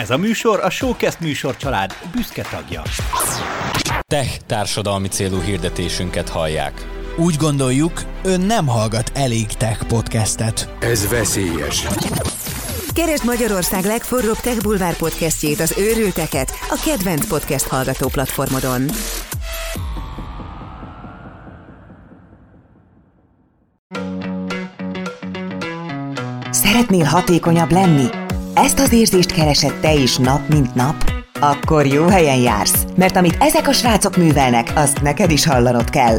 Ez a műsor a Showcast műsor család büszke tagja. Tech társadalmi célú hirdetésünket hallják. Úgy gondoljuk, ön nem hallgat elég tech podcastet. Ez veszélyes. Keresd Magyarország legforróbb Tech Bulvár podcastjét, az őrülteket, a kedvenc podcast hallgató platformodon. Szeretnél hatékonyabb lenni? Ezt az érzést keresed te is nap, mint nap? Akkor jó helyen jársz, mert amit ezek a srácok művelnek, azt neked is hallanod kell.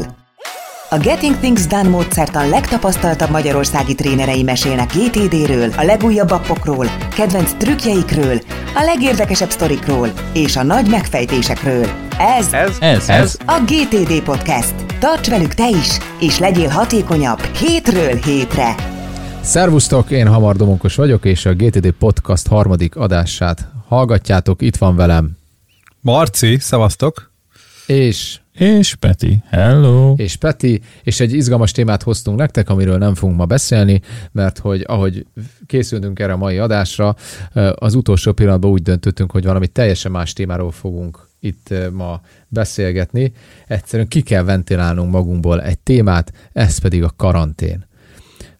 A Getting Things Done módszertan legtapasztaltabb magyarországi trénerei mesélnek GTD-ről, a legújabb appokról, kedvenc trükkjeikről, a legérdekesebb sztorikról és a nagy megfejtésekről. Ez, Ez, ez, ez a GTD Podcast. Tarts velük te is, és legyél hatékonyabb hétről hétre. Szervusztok, én Hamar Domonkos vagyok, és a GTD Podcast harmadik adását hallgatjátok. Itt van velem. Marci, szevasztok! És És Peti, hello! és Peti, és egy izgalmas témát hoztunk nektek, amiről nem fogunk ma beszélni, mert hogy ahogy készültünk erre a mai adásra, az utolsó pillanatban úgy döntöttünk, hogy valami teljesen más témáról fogunk itt ma beszélgetni. Egyszerűen ki kell ventilálnunk magunkból egy témát, ez pedig a karantén.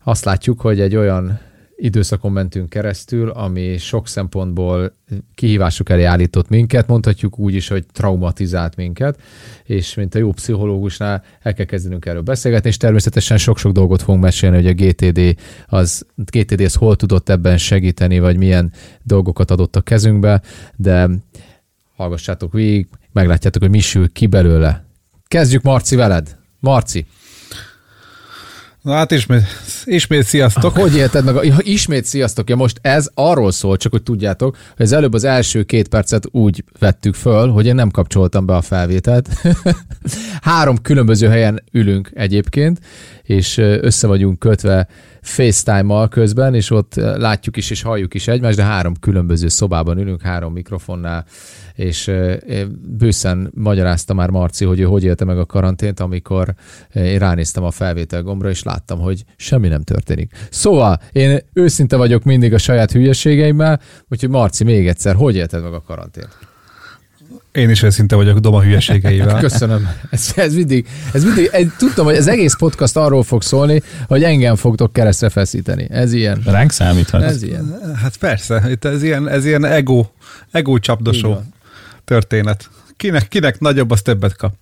Azt látjuk, hogy egy olyan időszakon mentünk keresztül, ami sok szempontból kihívások elé állított minket, mondhatjuk úgy is, hogy traumatizált minket, és mint a jó pszichológusnál el kell kezdenünk erről beszélgetni, és természetesen sok-sok dolgot fogunk mesélni, hogy a GTD az, GTD az hol tudott ebben segíteni, vagy milyen dolgokat adott a kezünkbe, de hallgassátok végig, meglátjátok, hogy mi sül ki belőle. Kezdjük Marci veled. Marci, Na hát ismét, ismét sziasztok! Hogy élted meg? A, ja, ismét sziasztok. Ja, most ez arról szól, csak hogy tudjátok, hogy az előbb az első két percet úgy vettük föl, hogy én nem kapcsoltam be a felvételt. Három különböző helyen ülünk egyébként, és össze vagyunk kötve FaceTime-mal közben, és ott látjuk is és halljuk is egymást, de három különböző szobában ülünk, három mikrofonnál, és bőszen magyarázta már Marci, hogy ő hogy élte meg a karantént, amikor én ránéztem a felvétel gombra, és láttam, hogy semmi nem történik. Szóval én őszinte vagyok mindig a saját hülyeségeimmel, úgyhogy Marci, még egyszer, hogy élted meg a karantént? Én is őszinte vagyok Doma hülyeségeivel. Köszönöm. Ez, ez mindig, ez mindig ez, tudtam, hogy az egész podcast arról fog szólni, hogy engem fogtok keresztre feszíteni. Ez ilyen. Ránk számíthat. Ez ilyen. Hát persze, itt ez ilyen, ez ilyen ego, ego csapdosó történet. Kinek, kinek nagyobb, az többet kap.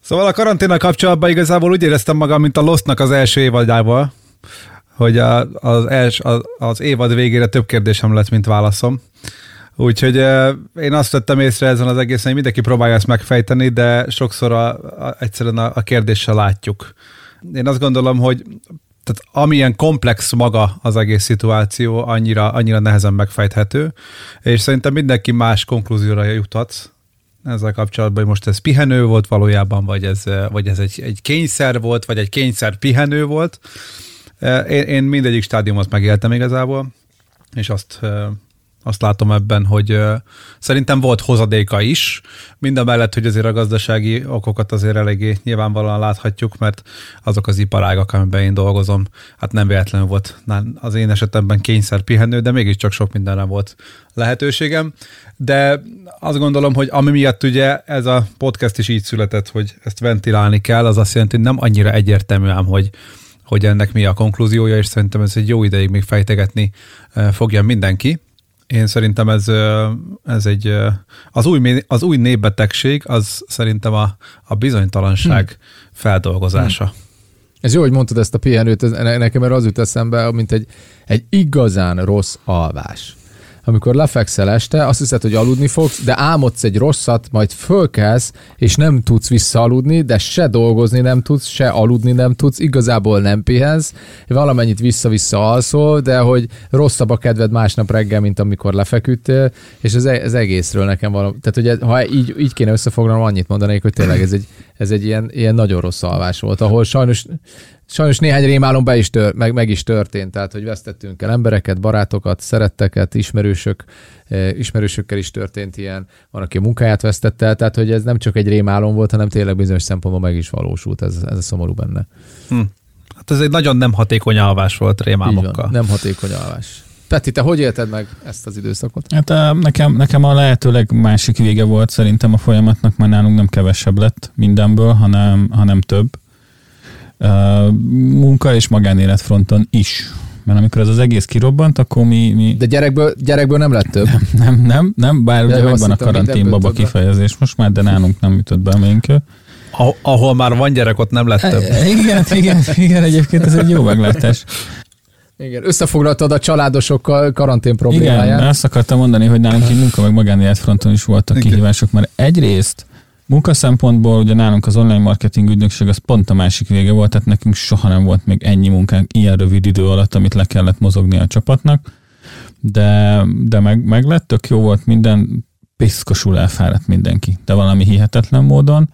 Szóval a karanténnal kapcsolatban igazából úgy éreztem magam, mint a Lostnak az első évadjával, hogy a, az, els, az, az évad végére több kérdésem lett, mint válaszom. Úgyhogy én azt vettem észre ezen az egészen, hogy mindenki próbálja ezt megfejteni, de sokszor a, a, egyszerűen a, a kérdéssel látjuk. Én azt gondolom, hogy tehát amilyen komplex maga az egész szituáció, annyira, annyira nehezen megfejthető, és szerintem mindenki más konklúzióra juthat ezzel kapcsolatban, hogy most ez pihenő volt valójában, vagy ez, vagy ez egy, egy kényszer volt, vagy egy kényszer pihenő volt. Én, én mindegyik stádiumot megéltem igazából, és azt azt látom ebben, hogy szerintem volt hozadéka is, mind a mellett, hogy azért a gazdasági okokat azért eléggé nyilvánvalóan láthatjuk, mert azok az iparágak, amiben én dolgozom, hát nem véletlenül volt az én esetemben kényszer pihenő, de mégiscsak sok mindenre volt lehetőségem. De azt gondolom, hogy ami miatt ugye ez a podcast is így született, hogy ezt ventilálni kell, az azt jelenti, hogy nem annyira egyértelmű ám, hogy hogy ennek mi a konklúziója, és szerintem ez egy jó ideig még fejtegetni fogja mindenki. Én szerintem ez, ez egy, az új, az új népbetegség, az szerintem a, a bizonytalanság hmm. feldolgozása. Ez jó, hogy mondtad ezt a pihenőt, ez, ne- nekem erre az jut eszembe, mint egy, egy igazán rossz alvás. Amikor lefekszel este, azt hiszed, hogy aludni fogsz, de álmodsz egy rosszat, majd fölkelsz, és nem tudsz visszaaludni, de se dolgozni nem tudsz, se aludni nem tudsz, igazából nem pihensz, valamennyit vissza-vissza alszol, de hogy rosszabb a kedved másnap reggel, mint amikor lefeküdtél, és ez, ez egészről nekem valami, tehát hogy ha így, így kéne összefoglalnom, annyit mondanék, hogy tényleg ez egy, ez egy ilyen, ilyen nagyon rossz alvás volt, ahol sajnos Sajnos néhány rémálom be is tör, meg, meg is történt, tehát hogy vesztettünk el embereket, barátokat, szeretteket, ismerősök, eh, ismerősökkel is történt ilyen, van, aki a munkáját vesztette el, tehát hogy ez nem csak egy rémálom volt, hanem tényleg bizonyos szempontból meg is valósult, ez, ez a szomorú benne. Hm. Hát ez egy nagyon nem hatékony alvás volt van, rémálmokkal. nem hatékony alvás. Peti, te hogy élted meg ezt az időszakot? Hát a, nekem, nekem a lehetőleg másik vége volt szerintem a folyamatnak, mert nálunk nem kevesebb lett mindenből, hanem, hanem több. Munka és magánéletfronton is. Mert amikor ez az egész kirobbant, akkor mi... mi De gyerekből, gyerekből nem lett több. nem, nem, nem, bár Ja, ugye megvan a karantén baba kifejezés most már, de nálunk nem jutott be még. Ah- ahol már van gyerek, ott nem lett több. Igen, igen, igen, egyébként ez egy jó meglátás. Igen, összefoglaltad a családosokkal karantén Igen, problémáját. azt akartam mondani, hogy nálunk így munka meg magánéletfronton is voltak Igen. kihívások, mert egyrészt munka szempontból ugye nálunk az online marketing ügynökség az pont a másik vége volt, tehát nekünk soha nem volt még ennyi munkánk ilyen rövid idő alatt, amit le kellett mozogni a csapatnak, de, de meg, meg lett, tök jó volt minden, piszkosul elfáradt mindenki, de valami hihetetlen módon,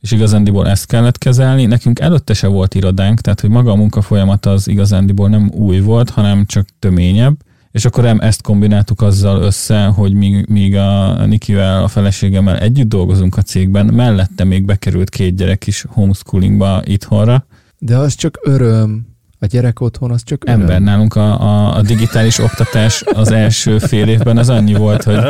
és igazándiból ezt kellett kezelni. Nekünk előtte se volt irodánk, tehát hogy maga a munkafolyamat az igazándiból nem új volt, hanem csak töményebb, és akkor em ezt kombináltuk azzal össze, hogy míg, míg a Nikivel, a feleségemmel együtt dolgozunk a cégben, mellette még bekerült két gyerek is homeschoolingba itthonra. De az csak öröm. A gyerek otthon az csak öröm. Ember nálunk a, a, a digitális oktatás az első fél évben az annyi volt, hogy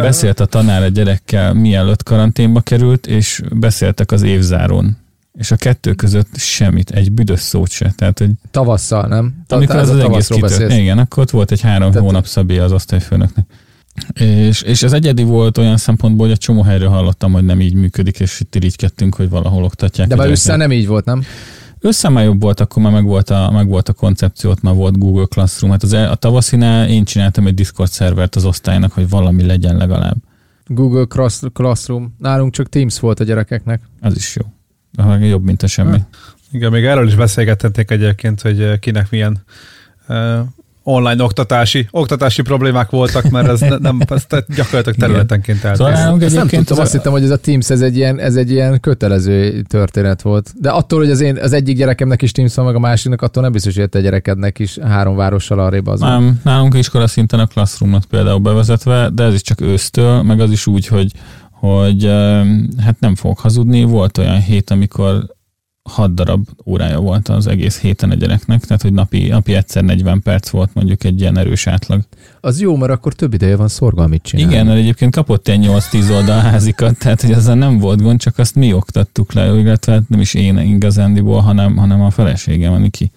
beszélt a tanár a gyerekkel, mielőtt karanténba került, és beszéltek az évzárón. És a kettő között semmit, egy büdös szót se. Tehát, hogy Tavasszal, nem? Ta- amikor ez az, a az egész kitört. Igen, akkor ott volt egy három Tehát- hónap szabély az osztályfőnöknek. És, és ez egyedi volt olyan szempontból, hogy egy csomó helyről hallottam, hogy nem így működik, és itt irigykedtünk, hogy valahol oktatják. De a már össze nem így volt, nem? Össze már jobb volt, akkor már meg volt a, meg volt a koncepció, ott már volt Google Classroom. Hát az, el- a tavaszinál én csináltam egy Discord szervert az osztálynak, hogy valami legyen legalább. Google Classroom. Nálunk csak Teams volt a gyerekeknek. Az is jó. Jobb, mint a semmi. Igen, még erről is beszélgethetnék egyébként, hogy eh, kinek milyen uh, online oktatási, oktatási problémák voltak, mert ez ne, nem, ez gyakorlatilag területenként Szóval eltér. nálunk Ezt nem egyébként tudtam, az- azt hittem, hogy ez a Teams, ez egy ilyen, ez egy ilyen kötelező történet volt. De attól, hogy az, én, az egyik gyerekemnek is Teams van, meg a másiknak, attól nem biztos, hogy a gyerekednek is három várossal arrébb az. Nem, nálunk iskola szinten a Classroom például bevezetve, de ez is csak ősztől, meg az is úgy, hogy, hogy hát nem fogok hazudni, volt olyan hét, amikor hat darab órája volt az egész héten a gyereknek, tehát hogy napi, napi egyszer 40 perc volt mondjuk egy ilyen erős átlag. Az jó, mert akkor több ideje van szorgalmit csinálni. Igen, mert egyébként kapott egy 8-10 oldal házikat, tehát hogy azzal nem volt gond, csak azt mi oktattuk le, illetve hát nem is én igazándiból, hanem, hanem a feleségem, a Niki.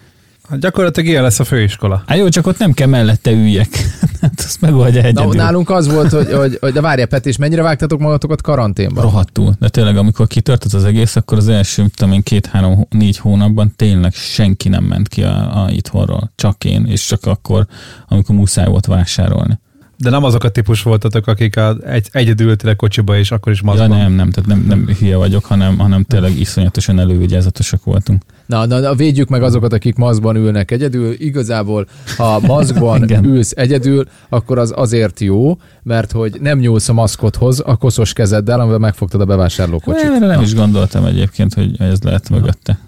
Hát gyakorlatilag ilyen lesz a főiskola. Hát jó, csak ott nem kell mellette üljek. hát azt megoldja Na, egyedül. nálunk az volt, hogy, hogy, hogy de várja, Peti, és mennyire vágtatok magatokat karanténba? rohadtul. De tényleg, amikor kitört az, az egész, akkor az első, mit tudom én, két-három, négy hónapban tényleg senki nem ment ki a, a itthonról. Csak én, és csak akkor, amikor muszáj volt vásárolni. De nem azok a típus voltatok, akik a, egy, egyedül ültél kocsiba, és akkor is Ja, maszkban. nem, nem, tehát nem, nem hülye vagyok, hanem, hanem tényleg iszonyatosan elővigyázatosak voltunk. Na, na, na, védjük meg azokat, akik maszkban ülnek egyedül. Igazából, ha maszkban ülsz egyedül, akkor az azért jó, mert hogy nem nyúlsz a maszkodhoz a koszos kezeddel, amivel megfogtad a bevásárlókocsit. Erre nem is gondoltam egyébként, hogy ez lehet mögötte.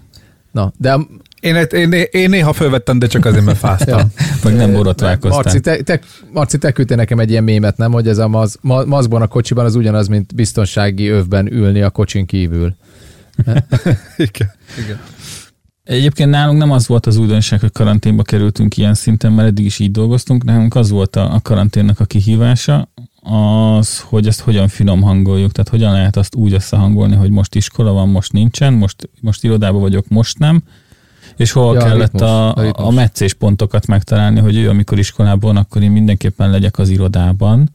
Na, de Én, én, én néha fölvettem, de csak azért, mert fáztam. Meg nem Marci, borotválkoztál. te, te, Marci, te küldtél nekem egy ilyen mémet, nem? Hogy ez a maz, ma, mazban a kocsiban az ugyanaz, mint biztonsági övben ülni a kocsin kívül. Igen. Igen. Egyébként nálunk nem az volt az újdonság, hogy karanténba kerültünk ilyen szinten, mert eddig is így dolgoztunk, nálunk az volt a, a karanténnak a kihívása, az, hogy ezt hogyan finom hangoljuk, tehát hogyan lehet azt úgy összehangolni, hogy most iskola van, most nincsen, most, most irodában vagyok, most nem, és hol Ja, ja, kellett ritmus, a, a ritmus. a meccés pontokat megtalálni, hogy ő, amikor iskolában akkor én mindenképpen legyek az irodában,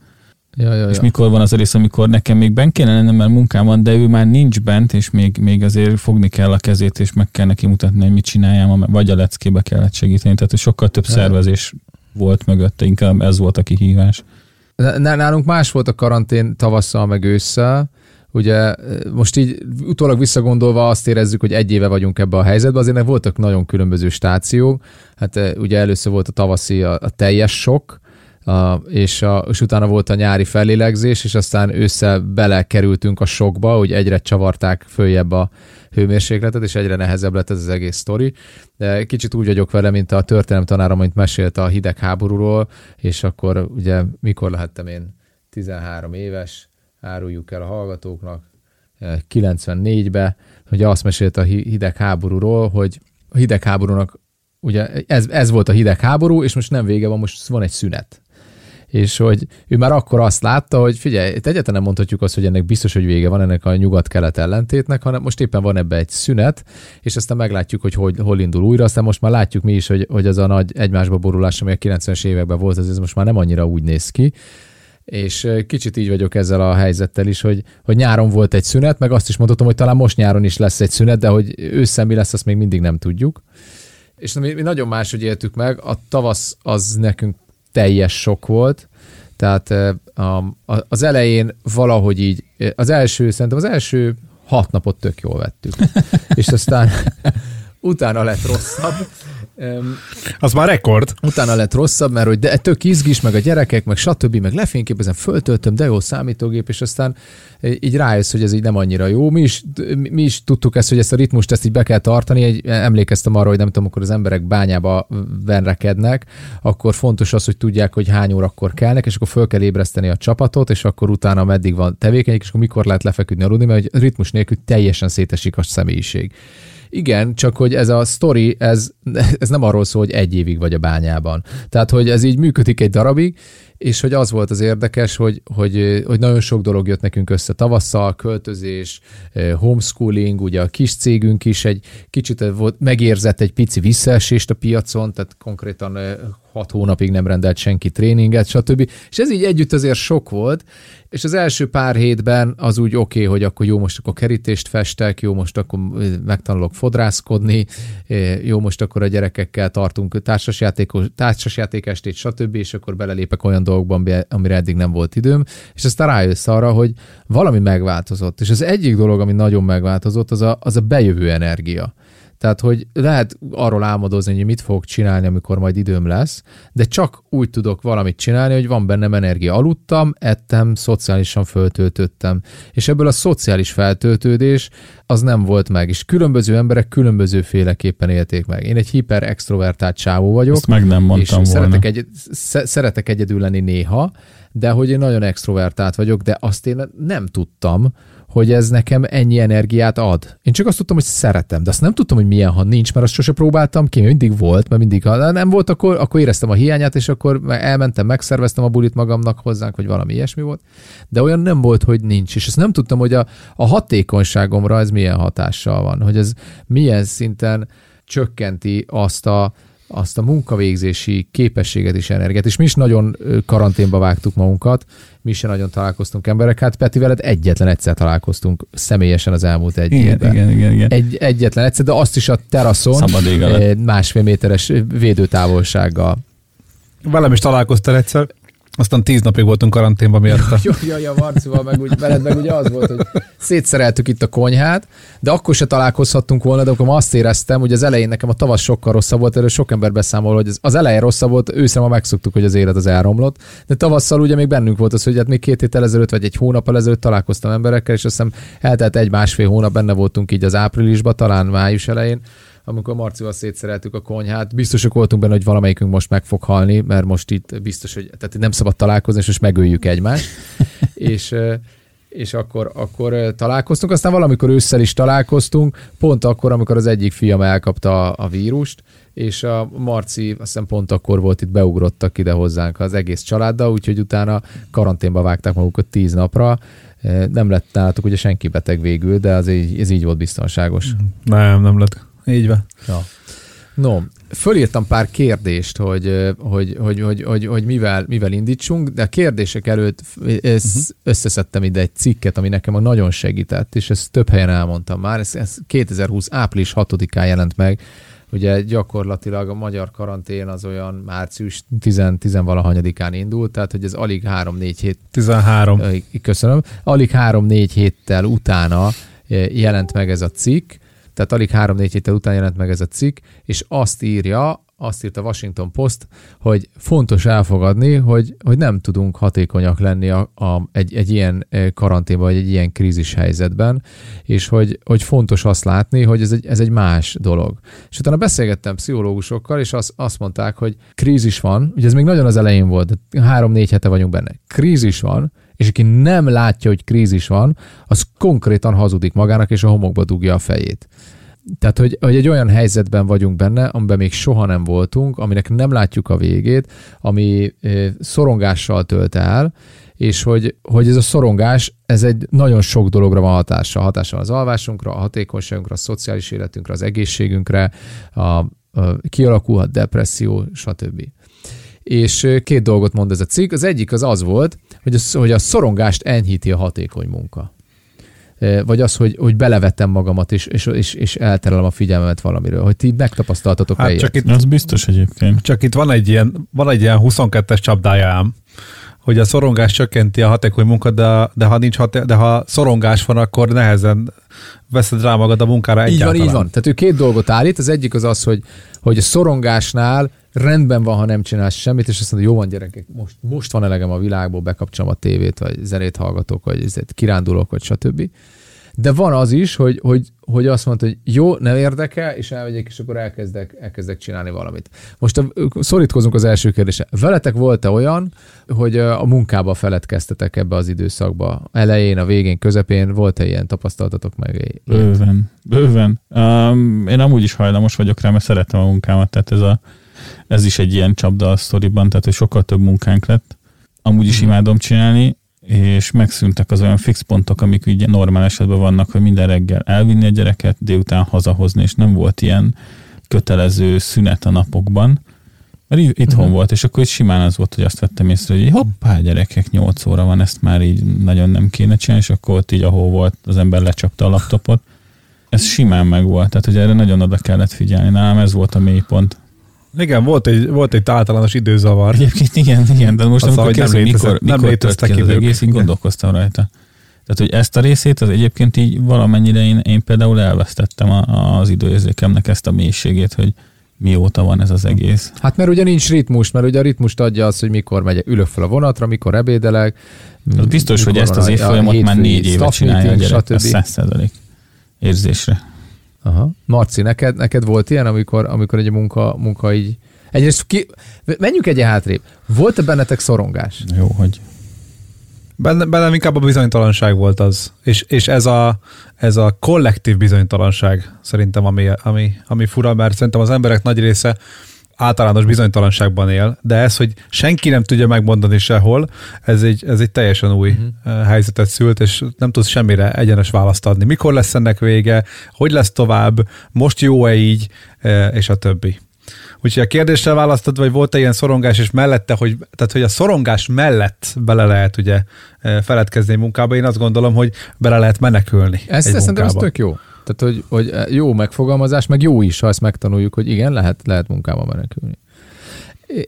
Ja, ja, és ja. mikor van az a rész, amikor nekem még bent kéne lennem, mert munkám van, de ő már nincs bent, és még, még azért fogni kell a kezét, és meg kell neki mutatni, hogy mit csináljam, vagy a leckébe kellett segíteni. Tehát sokkal több szervezés volt mögötte, inkább ez volt a kihívás. Nálunk más volt a karantén tavasszal meg ősszel. Ugye most így utólag visszagondolva azt érezzük, hogy egy éve vagyunk ebbe a helyzetben, azért ennek voltak nagyon különböző stációk. Hát eh, ugye először volt a tavaszi a, a teljes sok, a, és, a, és utána volt a nyári fellélegzés, és aztán ősszel belekerültünk a sokba, hogy egyre csavarták följebb a hőmérsékletet, és egyre nehezebb lett ez az egész sztori. De kicsit úgy vagyok vele, mint a történelem tanárom, amit mesélt a hidegháborúról, és akkor ugye mikor lehettem én 13 éves, áruljuk el a hallgatóknak, eh, 94-be, hogy azt mesélt a hi- hidegháborúról, hogy a hidegháborúnak ugye ez, ez volt a hidegháború, és most nem vége van, most van egy szünet. És hogy ő már akkor azt látta, hogy figyelj, itt egyáltalán nem mondhatjuk azt, hogy ennek biztos, hogy vége van ennek a nyugat-kelet ellentétnek, hanem most éppen van ebbe egy szünet, és aztán meglátjuk, hogy, hogy hol indul újra, aztán most már látjuk mi is, hogy, hogy az a nagy egymásba borulás, ami a 90-es években volt, ez most már nem annyira úgy néz ki, és kicsit így vagyok ezzel a helyzettel is, hogy, hogy nyáron volt egy szünet, meg azt is mondhatom, hogy talán most nyáron is lesz egy szünet, de hogy ősszel mi lesz, azt még mindig nem tudjuk. És mi, mi nagyon máshogy éltük meg, a tavasz az nekünk teljes sok volt, tehát az elején valahogy így, az első, szerintem az első hat napot tök jól vettük. és aztán utána lett rosszabb, az már rekord. Utána lett rosszabb, mert hogy de tök izgis, meg a gyerekek, meg stb., meg lefényképezem, föltöltöm, de jó számítógép, és aztán így rájössz, hogy ez így nem annyira jó. Mi is, mi is tudtuk ezt, hogy ezt a ritmust ezt így be kell tartani. Egy, emlékeztem arra, hogy nem tudom, akkor az emberek bányába venrekednek, akkor fontos az, hogy tudják, hogy hány órakor kelnek, és akkor föl kell ébreszteni a csapatot, és akkor utána meddig van tevékenység, és akkor mikor lehet lefeküdni aludni, mert hogy ritmus nélkül teljesen szétesik a személyiség. Igen, csak hogy ez a story, ez, ez nem arról szól, hogy egy évig vagy a bányában. Tehát, hogy ez így működik egy darabig, és hogy az volt az érdekes, hogy, hogy, hogy nagyon sok dolog jött nekünk össze tavasszal, költözés, homeschooling, ugye a kis cégünk is egy kicsit volt, megérzett egy pici visszaesést a piacon, tehát konkrétan hat hónapig nem rendelt senki tréninget, stb. És ez így együtt azért sok volt, és az első pár hétben az úgy oké, okay, hogy akkor jó, most akkor kerítést festek, jó, most akkor megtanulok fodrászkodni, jó, most akkor a gyerekekkel tartunk társasjátékos, társasjátékestét, stb., és akkor belelépek olyan dolgokban, amire eddig nem volt időm, és aztán rájössz arra, hogy valami megváltozott. És az egyik dolog, ami nagyon megváltozott, az a, az a bejövő energia. Tehát, hogy lehet arról álmodozni, hogy mit fogok csinálni, amikor majd időm lesz, de csak úgy tudok valamit csinálni, hogy van bennem energia. Aludtam, ettem, szociálisan föltöltöttem. És ebből a szociális feltöltődés az nem volt meg, és különböző emberek különböző féleképpen élték meg. Én egy hiper extrovertált csávó vagyok. Ezt meg nem mondtam és volna. Szeretek, egy, szeretek egyedül lenni néha, de hogy én nagyon extrovertált vagyok, de azt én nem tudtam, hogy ez nekem ennyi energiát ad. Én csak azt tudtam, hogy szeretem, de azt nem tudtam, hogy milyen, ha nincs, mert azt sose próbáltam ki, mindig volt, mert mindig, ha nem volt, akkor, akkor éreztem a hiányát, és akkor elmentem, megszerveztem a bulit magamnak hozzánk, vagy valami ilyesmi volt, de olyan nem volt, hogy nincs, és ezt nem tudtam, hogy a, a hatékonyságomra ez milyen hatással van, hogy ez milyen szinten csökkenti azt a, azt a munkavégzési képességet és energiát, és mi is nagyon karanténba vágtuk magunkat, mi is nagyon találkoztunk emberek, hát Peti veled egyetlen egyszer találkoztunk személyesen az elmúlt egy igen, évben. Igen, igen, igen. Egy, egyetlen egyszer, de azt is a teraszon másfél méteres védőtávolsággal. Velem is találkoztál egyszer. Aztán tíz napig voltunk karanténban miatt. Jó, jó, jó, Marcival meg, úgy, veled meg ugye az volt, hogy szétszereltük itt a konyhát, de akkor se találkozhattunk volna, de akkor azt éreztem, hogy az elején nekem a tavasz sokkal rosszabb volt, erről sok ember beszámol, hogy az elején rosszabb volt, őszre ma megszoktuk, hogy az élet az elromlott, de tavasszal ugye még bennünk volt az, hogy hát még két héttel ezelőtt, vagy egy hónap ezelőtt találkoztam emberekkel, és azt hiszem eltelt egy-másfél hónap, benne voltunk így az áprilisban, talán május elején, amikor Marcival szétszereltük a konyhát. Biztosak voltunk benne, hogy valamelyikünk most meg fog halni, mert most itt biztos, hogy tehát nem szabad találkozni, és most megöljük egymást. és és akkor, akkor találkoztunk. Aztán valamikor ősszel is találkoztunk, pont akkor, amikor az egyik fiam elkapta a, a vírust, és a Marci azt hiszem pont akkor volt itt, beugrottak ide hozzánk az egész családdal, úgyhogy utána karanténba vágták magukat tíz napra. Nem lett nálatok ugye senki beteg végül, de az így, ez így volt biztonságos. Nem, nem lett. Így van. Ja. No, fölírtam pár kérdést, hogy, hogy, hogy, hogy, hogy, hogy mivel, mivel indítsunk, de a kérdések előtt uh-huh. összeszedtem ide egy cikket, ami nekem nagyon segített, és ezt több helyen elmondtam már. Ez, ez 2020 április 6-án jelent meg, ugye gyakorlatilag a magyar karantén az olyan március 10-10-valahanyadikán indult, tehát hogy ez alig 3-4 hét... 13. Köszönöm. Alig 3-4 héttel utána jelent meg ez a cikk, tehát alig három-négy héttel után jelent meg ez a cikk, és azt írja, azt írt a Washington Post, hogy fontos elfogadni, hogy, hogy nem tudunk hatékonyak lenni a, a, egy, egy ilyen e, karanténban, vagy egy ilyen krízis helyzetben, és hogy, hogy fontos azt látni, hogy ez egy, ez egy más dolog. És utána beszélgettem pszichológusokkal, és azt, azt mondták, hogy krízis van, ugye ez még nagyon az elején volt, három-négy hete vagyunk benne. Krízis van, és aki nem látja, hogy krízis van, az konkrétan hazudik magának, és a homokba dugja a fejét. Tehát, hogy, hogy egy olyan helyzetben vagyunk benne, amiben még soha nem voltunk, aminek nem látjuk a végét, ami szorongással tölt el, és hogy, hogy ez a szorongás, ez egy nagyon sok dologra van hatása. Hatása az alvásunkra, a hatékonyságunkra, a szociális életünkre, az egészségünkre, a, a kialakulhat depresszió, stb. És két dolgot mond ez a cikk. Az egyik az az volt, hogy a, hogy a szorongást enyhíti a hatékony munka. Vagy az, hogy, hogy belevettem magamat, és, és, és, és elterelem a figyelmemet valamiről. Hogy ti megtapasztaltatok Hát csak itt, Az biztos egyébként. csak itt van egy ilyen, van egy ilyen 22-es csapdája ám, hogy a szorongás csökkenti a hatékony munkát, de, de, ha nincs haté- de ha szorongás van, akkor nehezen veszed rá magad a munkára Így egyáltalán. van, így van. Tehát ő két dolgot állít. Az egyik az az, hogy, hogy a szorongásnál rendben van, ha nem csinálsz semmit, és azt mondod, jó van gyerekek, most, most van elegem a világból, bekapcsolom a tévét, vagy zenét hallgatok, vagy kirándulok, vagy stb. De van az is, hogy, hogy, hogy azt mondta, hogy jó, nem érdekel, és elmegyek, és akkor elkezdek, elkezdek csinálni valamit. Most a, szorítkozunk az első kérdésre. Veletek volt-e olyan, hogy a munkába feledkeztetek ebbe az időszakba? Elején, a végén, közepén volt-e ilyen tapasztaltatok meg? Bőven, bőven. Um, én amúgy is hajlamos vagyok rá, mert szeretem a munkámat, tehát ez, a, ez is egy ilyen csapda a sztoriban, tehát hogy sokkal több munkánk lett. Amúgy is imádom csinálni, és megszűntek az olyan fix pontok, amik ugye normál esetben vannak, hogy minden reggel elvinni a gyereket, délután hazahozni, és nem volt ilyen kötelező szünet a napokban, mert itthon uh-huh. volt, és akkor is simán az volt, hogy azt vettem észre, hogy hoppá, gyerekek, 8 óra van, ezt már így nagyon nem kéne csinálni, és akkor ott így, ahol volt, az ember lecsapta a laptopot. Ez simán meg volt, tehát hogy erre nagyon oda kellett figyelni. Nálam ez volt a mélypont. Igen, volt egy, volt egy általános időzavar. Egyébként igen, igen, de most Az, amikor hogy nem mikor, nem léteztek ki az egész, így gondolkoztam rajta. Tehát, hogy ezt a részét, az egyébként így valamennyire én, én például elvesztettem a, az időérzékemnek ezt a mélységét, hogy mióta van ez az egész. Hát mert ugye nincs ritmus, mert ugye a ritmust adja az, hogy mikor megyek, ülök fel a vonatra, mikor ebédelek. Az biztos, hogy ezt az évfolyamot már négy éve csinálja a gyerek, ez stb. száz százalék érzésre. Aha. Marci, neked, neked volt ilyen, amikor, amikor egy munka, munka így... Egyrészt ki, menjünk egy hátrébb. Volt-e bennetek szorongás? Jó, hogy Bennem, bennem inkább a bizonytalanság volt az. És, és ez, a, ez a kollektív bizonytalanság szerintem, ami, ami, ami fura, mert szerintem az emberek nagy része általános bizonytalanságban él, de ez, hogy senki nem tudja megmondani sehol, ez egy, ez egy teljesen új uh-huh. helyzetet szült, és nem tudsz semmire egyenes választ adni. Mikor lesz ennek vége, hogy lesz tovább, most jó-e így, és a többi. Úgyhogy a kérdésre választod, vagy volt-e ilyen szorongás, és mellette, hogy, tehát, hogy a szorongás mellett bele lehet ugye feledkezni egy munkába, én azt gondolom, hogy bele lehet menekülni Ez, szerintem ez tök jó. Tehát, hogy, hogy jó megfogalmazás, meg jó is, ha ezt megtanuljuk, hogy igen, lehet, lehet munkába menekülni.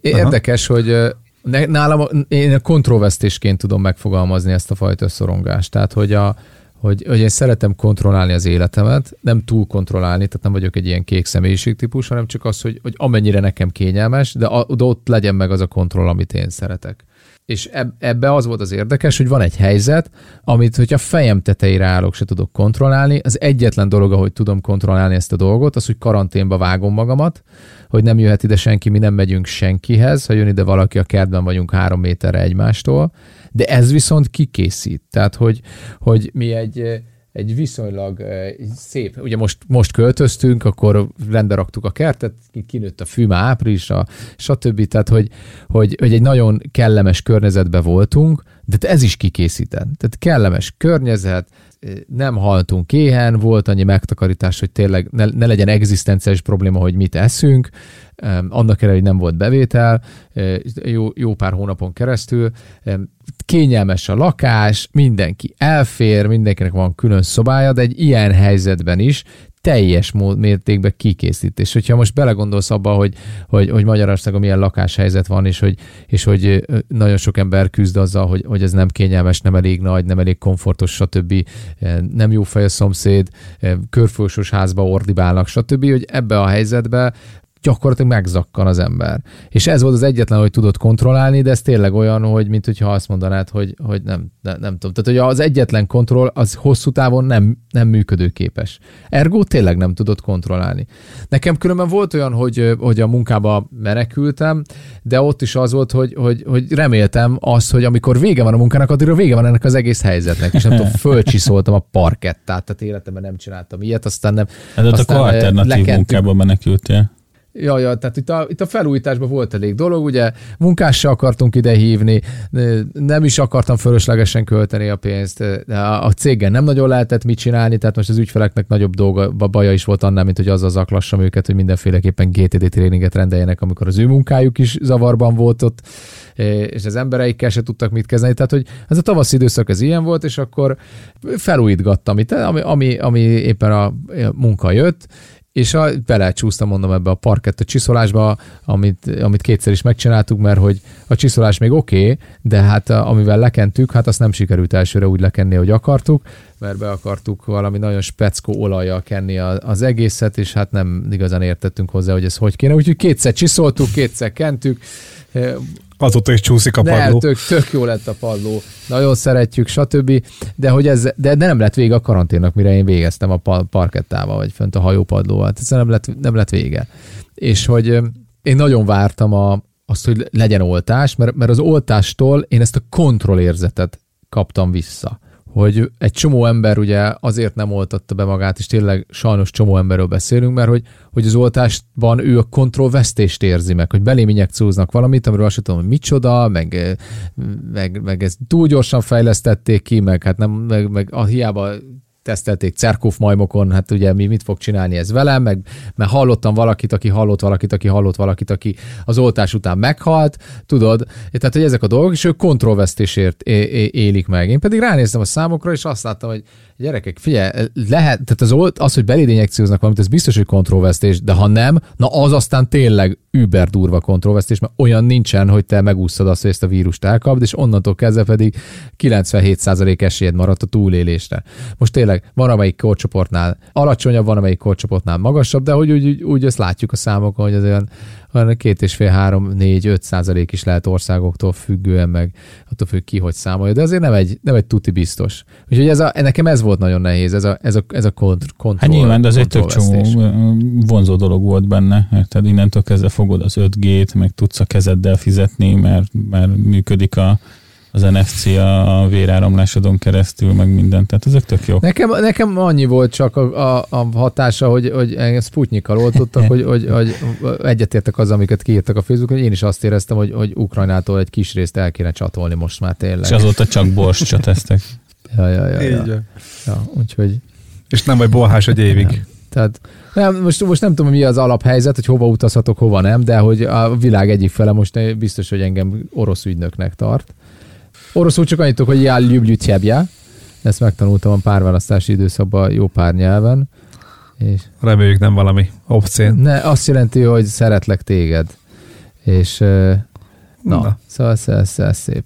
Érdekes, hogy ö, ne- nálam én a kontrollvesztésként tudom megfogalmazni ezt a fajta szorongást. Tehát, hogy, a, hogy, hogy én szeretem kontrollálni az életemet, nem túl kontrollálni, tehát nem vagyok egy ilyen kék személyiségtípus, hanem csak az, hogy, hogy amennyire nekem kényelmes, de, a, de ott legyen meg az a kontroll, amit én szeretek. És eb- ebbe az volt az érdekes, hogy van egy helyzet, amit, hogyha fejem tetejére állok, se tudok kontrollálni. Az egyetlen dolog, ahogy tudom kontrollálni ezt a dolgot, az, hogy karanténba vágom magamat, hogy nem jöhet ide senki, mi nem megyünk senkihez, ha jön ide valaki, a kertben vagyunk három méterre egymástól, de ez viszont kikészít. Tehát, hogy, hogy mi egy, egy viszonylag eh, szép, ugye most, most költöztünk, akkor rendbe raktuk a kertet, kinőtt a fű már áprilisra, stb. Tehát, hogy, hogy, hogy egy nagyon kellemes környezetben voltunk, de ez is kikészített. Tehát kellemes környezet, eh, nem haltunk éhen, volt annyi megtakarítás, hogy tényleg ne, ne legyen egzisztenciális probléma, hogy mit eszünk, annak ellenére, hogy nem volt bevétel, eh, jó, jó pár hónapon keresztül. Kényelmes a lakás, mindenki elfér, mindenkinek van külön szobája, de egy ilyen helyzetben is teljes mód, mértékben kikészít. És hogyha most belegondolsz abba, hogy, hogy, hogy Magyarországon milyen lakáshelyzet van, és hogy, és hogy nagyon sok ember küzd azzal, hogy, hogy ez nem kényelmes, nem elég nagy, nem elég komfortos, stb. Nem jó fej a szomszéd, körfolyosós házba ordibálnak, stb. Hogy ebbe a helyzetbe gyakorlatilag megzakkan az ember. És ez volt az egyetlen, hogy tudod kontrollálni, de ez tényleg olyan, hogy mint hogyha azt mondanád, hogy, hogy nem, nem, nem tudom. Tehát, hogy az egyetlen kontroll az hosszú távon nem, nem működőképes. Ergo tényleg nem tudod kontrollálni. Nekem különben volt olyan, hogy, hogy a munkába menekültem, de ott is az volt, hogy, hogy, hogy reméltem azt, hogy amikor vége van a munkának, addigra vége van ennek az egész helyzetnek, és nem tudom, fölcsiszoltam a parkettát, tehát életemben nem csináltam ilyet, aztán nem. Ez ott aztán akkor alternatív lekentük- munkába menekültél. Ja, ja, tehát itt a, itt a felújításban volt elég dolog, ugye munkás se akartunk ide hívni, nem is akartam fölöslegesen költeni a pénzt, a cégen nem nagyon lehetett mit csinálni, tehát most az ügyfeleknek nagyobb dolga, baja is volt annál, mint hogy azzal zaklassam őket, hogy mindenféleképpen GTD tréninget rendeljenek, amikor az ő munkájuk is zavarban volt ott, és az embereikkel se tudtak mit kezdeni. Tehát, hogy ez a tavaszi időszak ez ilyen volt, és akkor felújítgattam itt, ami, ami, ami éppen a munka jött, és a, belecsúsztam, mondom, ebbe a parkett a csiszolásba, amit, amit kétszer is megcsináltuk, mert hogy a csiszolás még oké, okay, de hát a- amivel lekentük, hát azt nem sikerült elsőre úgy lekenni, hogy akartuk, mert be akartuk valami nagyon speckó olajjal kenni a- az egészet, és hát nem igazán értettünk hozzá, hogy ez hogy kéne. Úgyhogy kétszer csiszoltuk, kétszer kentük, Azóta is csúszik a padló. tök, tök jó lett a padló, nagyon szeretjük, stb. De hogy ez, de, de nem lett vége a karanténnak, mire én végeztem a pa- parkettával, vagy fönt a hajópadlóval. Tehát ez nem lett, nem lett vége. És hogy én nagyon vártam a, azt, hogy legyen oltás, mert, mert az oltástól én ezt a kontrollérzetet kaptam vissza hogy egy csomó ember ugye azért nem oltatta be magát, és tényleg sajnos csomó emberről beszélünk, mert hogy, hogy az oltásban ő a kontrollvesztést érzi meg, hogy belém injekcióznak valamit, amiről azt tudom, hogy micsoda, meg, eh, meg, meg ezt túl gyorsan fejlesztették ki, meg hát nem, meg, meg a hiába tesztelték Cerkov majmokon, hát ugye mi mit fog csinálni ez velem, meg mert hallottam valakit, aki hallott valakit, aki hallott valakit, aki az oltás után meghalt, tudod, tehát hogy ezek a dolgok, és ők kontrollvesztésért élik meg. Én pedig ránéztem a számokra, és azt láttam, hogy gyerekek, figyelj, lehet, tehát az, az hogy beléd injekcióznak valamit, ez biztos, hogy kontrollvesztés, de ha nem, na az aztán tényleg über durva kontrollvesztés, mert olyan nincsen, hogy te megúszod azt, hogy ezt a vírust elkapd, és onnantól kezdve pedig 97% esélyed maradt a túlélésre. Most tényleg van, amelyik korcsoportnál alacsonyabb, van, amelyik korcsoportnál magasabb, de hogy úgy, úgy, úgy azt látjuk a számokon, hogy az olyan, olyan két és fél, három, négy, öt százalék is lehet országoktól függően, meg attól függ ki, hogy számolja, de azért nem egy, nem egy tuti biztos. Úgyhogy ez a, nekem ez volt nagyon nehéz, ez a, ez a, ez a kont, kontroll. Hát nyilván, de ez egy tök csomó vonzó dolog volt benne, érted? Innentől kezdve fogod az 5G-t, meg tudsz a kezeddel fizetni, mert, mert működik a, az NFC a, a véráramlásodon keresztül, meg minden. Tehát ezek tök jók. Nekem, nekem annyi volt csak a, a, a hatása, hogy, hogy engem Sputnikkal oltottak, hogy, hogy, hogy egyetértek az, amiket kiírtak a Facebookon, hogy én is azt éreztem, hogy, hogy Ukrajnától egy kis részt el kéne csatolni most már tényleg. És azóta csak borscsot tesztek. Ja, ja, ja, ja. van. ja, úgyhogy És nem vagy bolhás egy évig. Tehát nem, most, most nem tudom, mi az alaphelyzet, hogy hova utazhatok, hova nem, de hogy a világ egyik fele most biztos, hogy engem orosz ügynöknek tart. Oroszul csak annyit tudok, hogy jár ljubljutjebje. Ezt megtanultam a párválasztási időszakban jó pár nyelven. És Reméljük nem valami obszén. ne, azt jelenti, hogy szeretlek téged. És Na. na. szóval ez, ez, ez szép.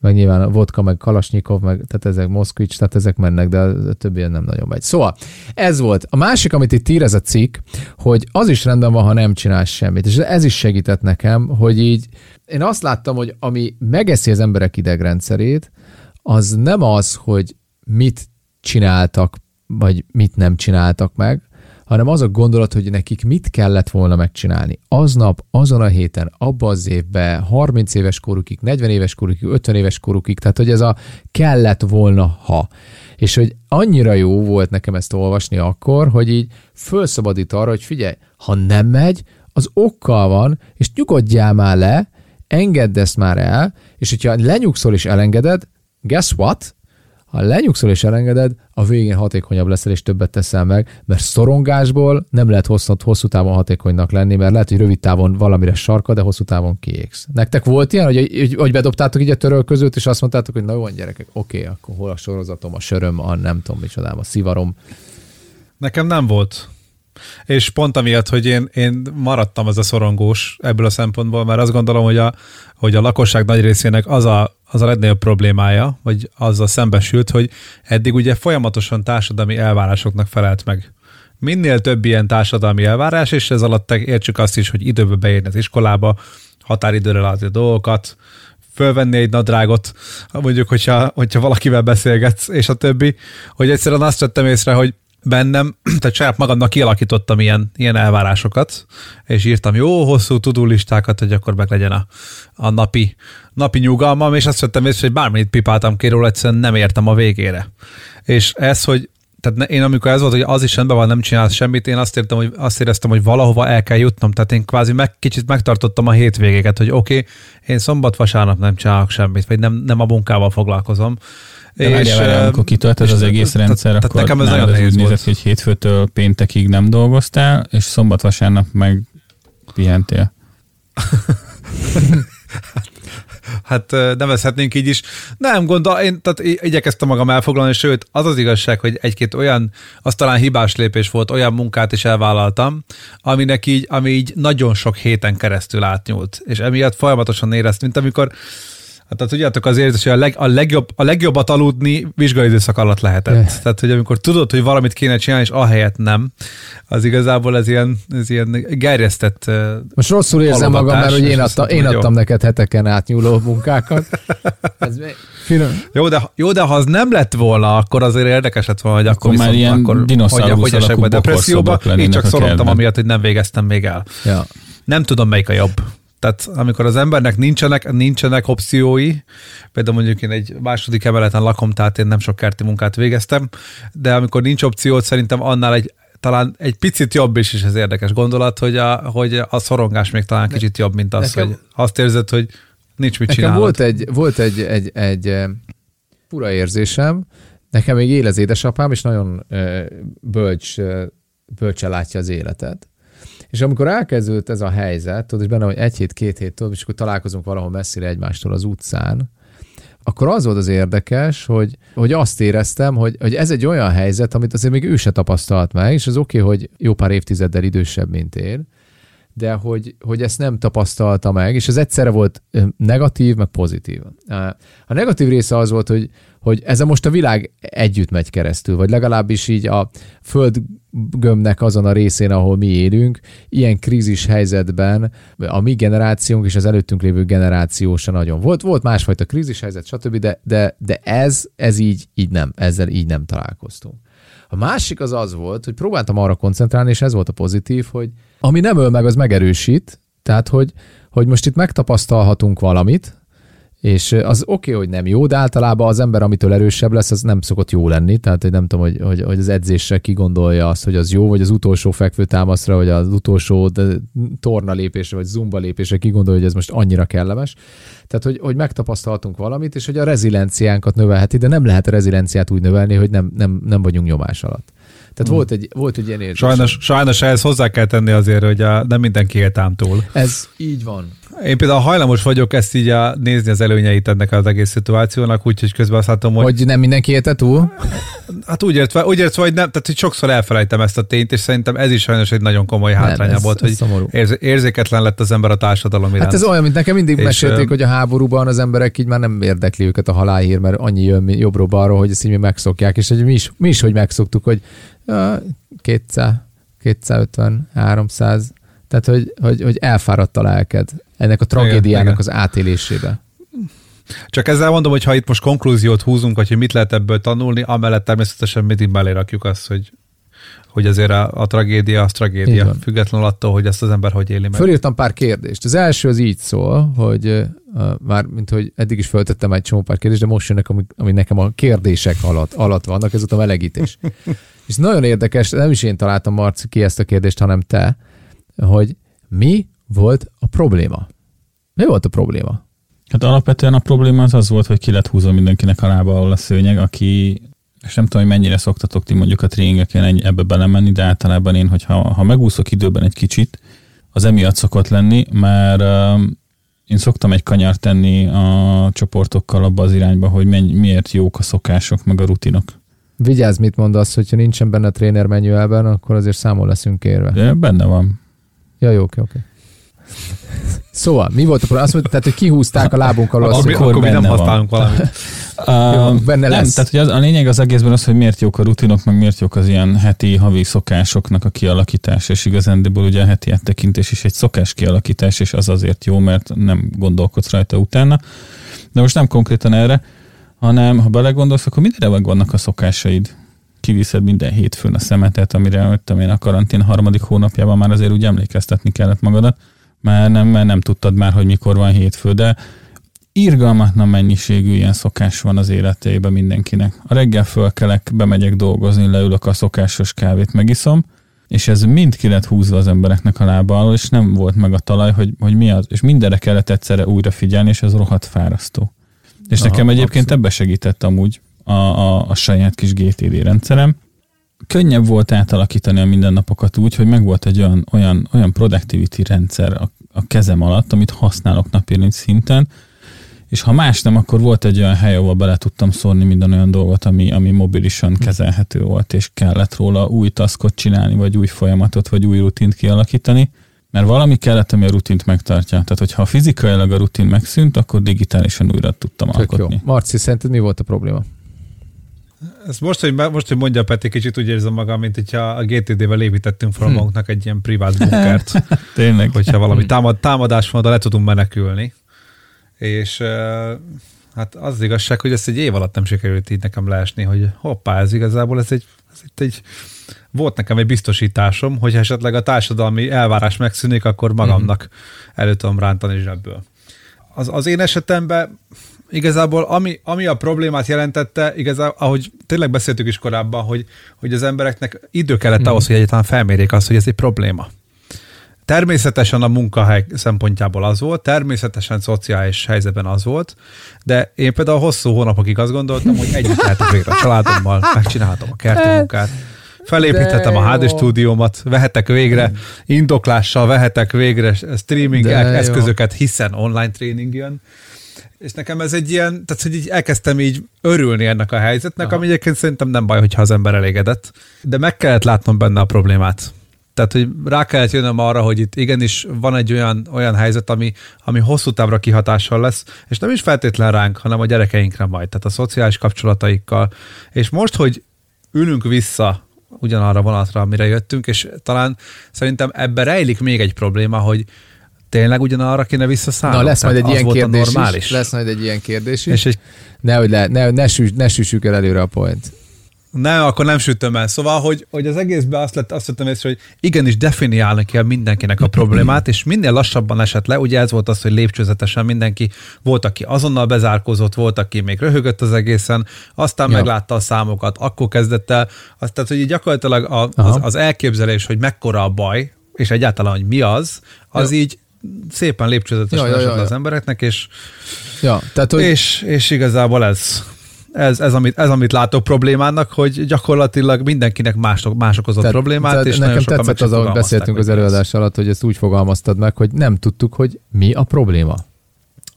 Meg nyilván a vodka, meg kalasnyikov, meg, tehát ezek Moszkvics, tehát ezek mennek, de a többi nem nagyon megy. Szóval ez volt. A másik, amit itt ír ez a cikk, hogy az is rendben van, ha nem csinálsz semmit. És ez is segített nekem, hogy így én azt láttam, hogy ami megeszi az emberek idegrendszerét, az nem az, hogy mit csináltak, vagy mit nem csináltak meg, hanem az a gondolat, hogy nekik mit kellett volna megcsinálni. Aznap, azon a héten, abban az évben, 30 éves korukig, 40 éves korukig, 50 éves korukig, tehát hogy ez a kellett volna, ha. És hogy annyira jó volt nekem ezt olvasni akkor, hogy így felszabadít arra, hogy figyelj, ha nem megy, az okkal van, és nyugodjál már le, engedd ezt már el, és hogyha lenyugszol és elengeded, guess what? Ha lenyugszol és elengeded, a végén hatékonyabb leszel és többet teszel meg, mert szorongásból nem lehet hosszú, hosszú távon hatékonynak lenni, mert lehet, hogy rövid távon valamire sarka, de hosszú távon kiégsz. Nektek volt ilyen, hogy, hogy, hogy bedobtátok így a törölközőt, és azt mondtátok, hogy na jó, gyerekek, oké, akkor hol a sorozatom, a söröm, a nem tudom micsodám, a szivarom. Nekem nem volt. És pont amiatt, hogy én, én maradtam az a szorongós ebből a szempontból, mert azt gondolom, hogy a, hogy a lakosság nagy részének az a, az a legnagyobb problémája, vagy azzal szembesült, hogy eddig ugye folyamatosan társadalmi elvárásoknak felelt meg. minél több ilyen társadalmi elvárás, és ez alatt értsük azt is, hogy időbe beérni az iskolába, határidőre látni a dolgokat, fölvenni egy nadrágot, mondjuk, hogyha, hogyha valakivel beszélgetsz, és a többi, hogy egyszerűen azt vettem észre, hogy bennem, tehát saját magamnak kialakítottam ilyen, ilyen elvárásokat, és írtam jó hosszú tudulistákat, hogy akkor meg legyen a, a napi, napi nyugalmam, és azt vettem észre, hogy bármit pipáltam ki róla, egyszerűen nem értem a végére. És ez, hogy tehát én amikor ez volt, hogy az is rendben van, nem csinálsz semmit, én azt, értem, hogy, azt éreztem, hogy valahova el kell jutnom, tehát én kvázi meg, kicsit megtartottam a hétvégéket, hogy oké, okay, én szombat-vasárnap nem csinálok semmit, vagy nem, nem a munkával foglalkozom. De és várjál, amikor kitölt ez az egész rendszer, tehát, akkor nekem ez nagyon nehéz úgy nézett, hogy hétfőtől péntekig nem dolgoztál, és szombat-vasárnap meg pihentél. hát nevezhetnénk így is. Nem gondol, én tehát igyekeztem magam elfoglalni, sőt, az az igazság, hogy egy-két olyan, az talán hibás lépés volt, olyan munkát is elvállaltam, aminek így, ami így nagyon sok héten keresztül átnyúlt, és emiatt folyamatosan éreztem, mint amikor tehát tudjátok az érzés, hogy a, leg, a, legjobb, a legjobbat aludni vizsgai időszak alatt lehetett. Yeah. Tehát, hogy amikor tudod, hogy valamit kéne csinálni, és ahelyett nem, az igazából ez ilyen, ez ilyen gerjesztett Most rosszul érzem magam, mert hogy én, adta, én adtam jó. neked heteken átnyúló munkákat. Ez jó, de, jó, de ha az nem lett volna, akkor azért érdekes lett volna, hogy akkor, akkor már ilyen akkor hogy, hogy esek be depresszióba. Én csak szorongtam amiatt, hogy nem végeztem még el. Ja. Nem tudom, melyik a jobb. Tehát amikor az embernek nincsenek, nincsenek opciói, például mondjuk én egy második emeleten lakom, tehát én nem sok kerti munkát végeztem, de amikor nincs opciót, szerintem annál egy talán egy picit jobb is, is ez érdekes gondolat, hogy a, hogy a szorongás még talán kicsit jobb, mint az, nekem, hogy azt érzed, hogy nincs mit csinálni. volt egy, volt egy, egy, egy, egy fura érzésem, nekem még él az édesapám, és nagyon bölcs, bölcse látja az életet. És amikor elkezdődött ez a helyzet, tudod, és benne, hogy egy hét, két hét, tudod, és akkor találkozunk valahol messzire egymástól az utcán, akkor az volt az érdekes, hogy, hogy azt éreztem, hogy, hogy ez egy olyan helyzet, amit azért még ő se tapasztalt meg, és az oké, okay, hogy jó pár évtizeddel idősebb, mint én, de hogy, hogy ezt nem tapasztalta meg, és ez egyszerre volt negatív, meg pozitív. A negatív része az volt, hogy, hogy ez most a világ együtt megy keresztül, vagy legalábbis így a földgömnek azon a részén, ahol mi élünk, ilyen krízis helyzetben a mi generációnk és az előttünk lévő generáció se nagyon volt. Volt másfajta krízis helyzet, stb., de, de, de ez, ez így, így nem, ezzel így nem találkoztunk. A másik az az volt, hogy próbáltam arra koncentrálni, és ez volt a pozitív, hogy ami nem öl meg, az megerősít, tehát hogy, hogy most itt megtapasztalhatunk valamit, és az oké, okay, hogy nem jó, de általában az ember, amitől erősebb lesz, az nem szokott jó lenni. Tehát hogy nem tudom, hogy, hogy, hogy az edzésre kigondolja azt, hogy az jó, vagy az utolsó fekvő támaszra, vagy az utolsó torna lépésre, vagy zumba lépésre kigondolja, hogy ez most annyira kellemes. Tehát, hogy, hogy megtapasztalhatunk valamit, és hogy a rezilienciánkat növelheti, de nem lehet a rezilienciát úgy növelni, hogy nem, nem, nem vagyunk nyomás alatt. Tehát hmm. volt, egy, volt egy ilyen érzés. Sajnos, sajnos ehhez hozzá kell tenni azért, hogy a, nem mindenki élt ám túl. Ez így van. Én például hajlamos vagyok ezt így a, nézni az előnyeit ennek az egész szituációnak, úgyhogy közben azt látom, hogy... Hogy nem mindenki élte túl? Hát úgy értve, úgy értve, hogy nem, tehát hogy sokszor elfelejtem ezt a tényt, és szerintem ez is sajnos egy nagyon komoly hátránya nem, ez, volt, ez hogy érz, érzéketlen lett az ember a társadalom iránt. Hát ez olyan, mint nekem mindig és mesélték, hogy a háborúban az emberek így már nem érdekli őket a halálhír, mert annyi jön jobbról-balról, hogy ezt így mi megszokják, és hogy mi is, mi is hogy megszoktuk, hogy 200, 250, 300, tehát hogy, hogy, hogy elfáradt a lelked ennek a tragédiának igen, az átélésébe. Csak ezzel mondom, hogy ha itt most konklúziót húzunk, hogy mit lehet ebből tanulni, amellett természetesen mindig mellé rakjuk azt, hogy hogy azért a, a tragédia az tragédia, függetlenül attól, hogy ezt az ember hogy éli meg. Fölírtam pár kérdést. Az első az így szól, hogy uh, már, mint hogy eddig is föltettem egy csomó pár kérdést, de most jönnek, ami, ami nekem a kérdések alatt, alatt vannak, ez a melegítés. És nagyon érdekes, nem is én találtam, Marci, ki ezt a kérdést, hanem te, hogy mi volt a probléma? Mi volt a probléma? Hát alapvetően a probléma az az volt, hogy ki lett húzva mindenkinek a lába alól a szőnyeg, aki, és nem tudom, hogy mennyire szoktatok ti mondjuk a tréningeken ebbe belemenni, de általában én, hogyha ha megúszok időben egy kicsit, az emiatt szokott lenni, mert uh, én szoktam egy kanyart tenni a csoportokkal abba az irányba, hogy menny, miért jók a szokások, meg a rutinok. Vigyázz, mit mondasz, hogyha nincsen benne a tréner manualben, akkor azért számol leszünk érve. De benne van. Ja, jó, oké, oké. Szóval, mi volt a probléma? Azt mondta, tehát, hogy kihúzták a lábunk alól. Akkor, akkor mi nem használunk valamit. Uh, benne nem, lesz. tehát hogy az, a lényeg az egészben az, hogy miért jók a rutinok, meg miért jók az ilyen heti, havi szokásoknak a kialakítása, és igazándiból ugye a heti áttekintés is egy szokás kialakítás, és az azért jó, mert nem gondolkodsz rajta utána. De most nem konkrétan erre, hanem ha belegondolsz, akkor mindenre megvannak a szokásaid. Kiviszed minden hétfőn a szemetet, amire jöttem én a karantén harmadik hónapjában már azért úgy emlékeztetni kellett magadat, mert nem, mert nem tudtad már, hogy mikor van hétfő, de irgalmatlan mennyiségű ilyen szokás van az életében mindenkinek. A reggel fölkelek, bemegyek dolgozni, leülök a szokásos kávét, megiszom, és ez mind ki lett húzva az embereknek a lába alól, és nem volt meg a talaj, hogy, hogy mi az. És mindenre kellett egyszerre újra figyelni, és ez rohadt fárasztó. És Aha, nekem egyébként abszolút. ebbe segített amúgy a, a, a saját kis GTD rendszerem. Könnyebb volt átalakítani a mindennapokat úgy, hogy megvolt egy olyan, olyan, olyan productivity rendszer a, a kezem alatt, amit használok napi szinten, és ha más nem, akkor volt egy olyan hely, ahol bele tudtam szórni minden olyan dolgot, ami, ami mobilisan kezelhető volt, és kellett róla új taskot csinálni, vagy új folyamatot, vagy új rutint kialakítani, mert valami kellett, ami a rutint megtartja. Tehát, hogyha fizikailag a rutin megszűnt, akkor digitálisan újra tudtam Tök jó. alkotni. Marci, szerinted mi volt a probléma? Ez most, hogy, most, hogy mondja Peti, kicsit úgy érzem magam, mint hogyha a GTD-vel építettünk fel Hm. magunknak egy ilyen privát bunkert, Tényleg. hogyha valami támad, támadás van, oda le tudunk menekülni. És hát az, az igazság, hogy ezt egy év alatt nem sikerült így nekem leesni, hogy hoppá, ez igazából ez egy, ez itt egy volt nekem egy biztosításom, hogy esetleg a társadalmi elvárás megszűnik, akkor magamnak elő tudom rántani zsebből. Az, az én esetemben igazából ami, ami a problémát jelentette, igazából, ahogy tényleg beszéltük is korábban, hogy, hogy az embereknek idő kellett ahhoz, hogy egyáltalán felmérjék azt, hogy ez egy probléma. Természetesen a munkahely szempontjából az volt, természetesen szociális helyzetben az volt, de én például hosszú hónapokig azt gondoltam, hogy együtt lehetek végre a családommal, megcsinálhatom a kerti munkát, felépíthetem a HD stúdiómat, vehetek végre indoklással, vehetek végre streaming De jó. eszközöket, hiszen online tréning jön. És nekem ez egy ilyen, tehát hogy így elkezdtem így örülni ennek a helyzetnek, Aha. ami egyébként szerintem nem baj, hogyha az ember elégedett. De meg kellett látnom benne a problémát. Tehát, hogy rá kellett jönnöm arra, hogy itt igenis van egy olyan, olyan helyzet, ami, ami hosszú távra kihatással lesz, és nem is feltétlen ránk, hanem a gyerekeinkre majd, tehát a szociális kapcsolataikkal. És most, hogy ülünk vissza ugyanarra vonatra, amire jöttünk, és talán szerintem ebbe rejlik még egy probléma, hogy tényleg ugyanarra kéne visszaszállni. Na, lesz majd egy ilyen kérdés normális. is. Lesz majd egy ilyen kérdés is. És egy, Nehogy le, ne, ne, süss, ne süssük el előre a point. nem, akkor nem sütöm el. Szóval, hogy, hogy az egészben azt, lett, azt vettem észre, hogy igenis definiálni kell mindenkinek a problémát, és minél lassabban esett le, ugye ez volt az, hogy lépcsőzetesen mindenki, volt, aki azonnal bezárkózott, volt, aki még röhögött az egészen, aztán Ja. meglátta a számokat, akkor kezdett el, azt, tehát, hogy gyakorlatilag a, az, az elképzelés, hogy mekkora a baj, és egyáltalán, hogy mi az, az Ja. így szépen lépcsőzetesen Ja, ja, ja, ja. az embereknek, és Ja, tehát, hogy és, és igazából ez, ez, ez, amit, ez, amit látok problémának, hogy gyakorlatilag mindenkinek más, más okozott tehát, problémát, tehát és nekem tetszett az, ahogy beszéltünk az előadás alatt, hogy ezt úgy fogalmaztad meg, hogy nem tudtuk, hogy mi a probléma.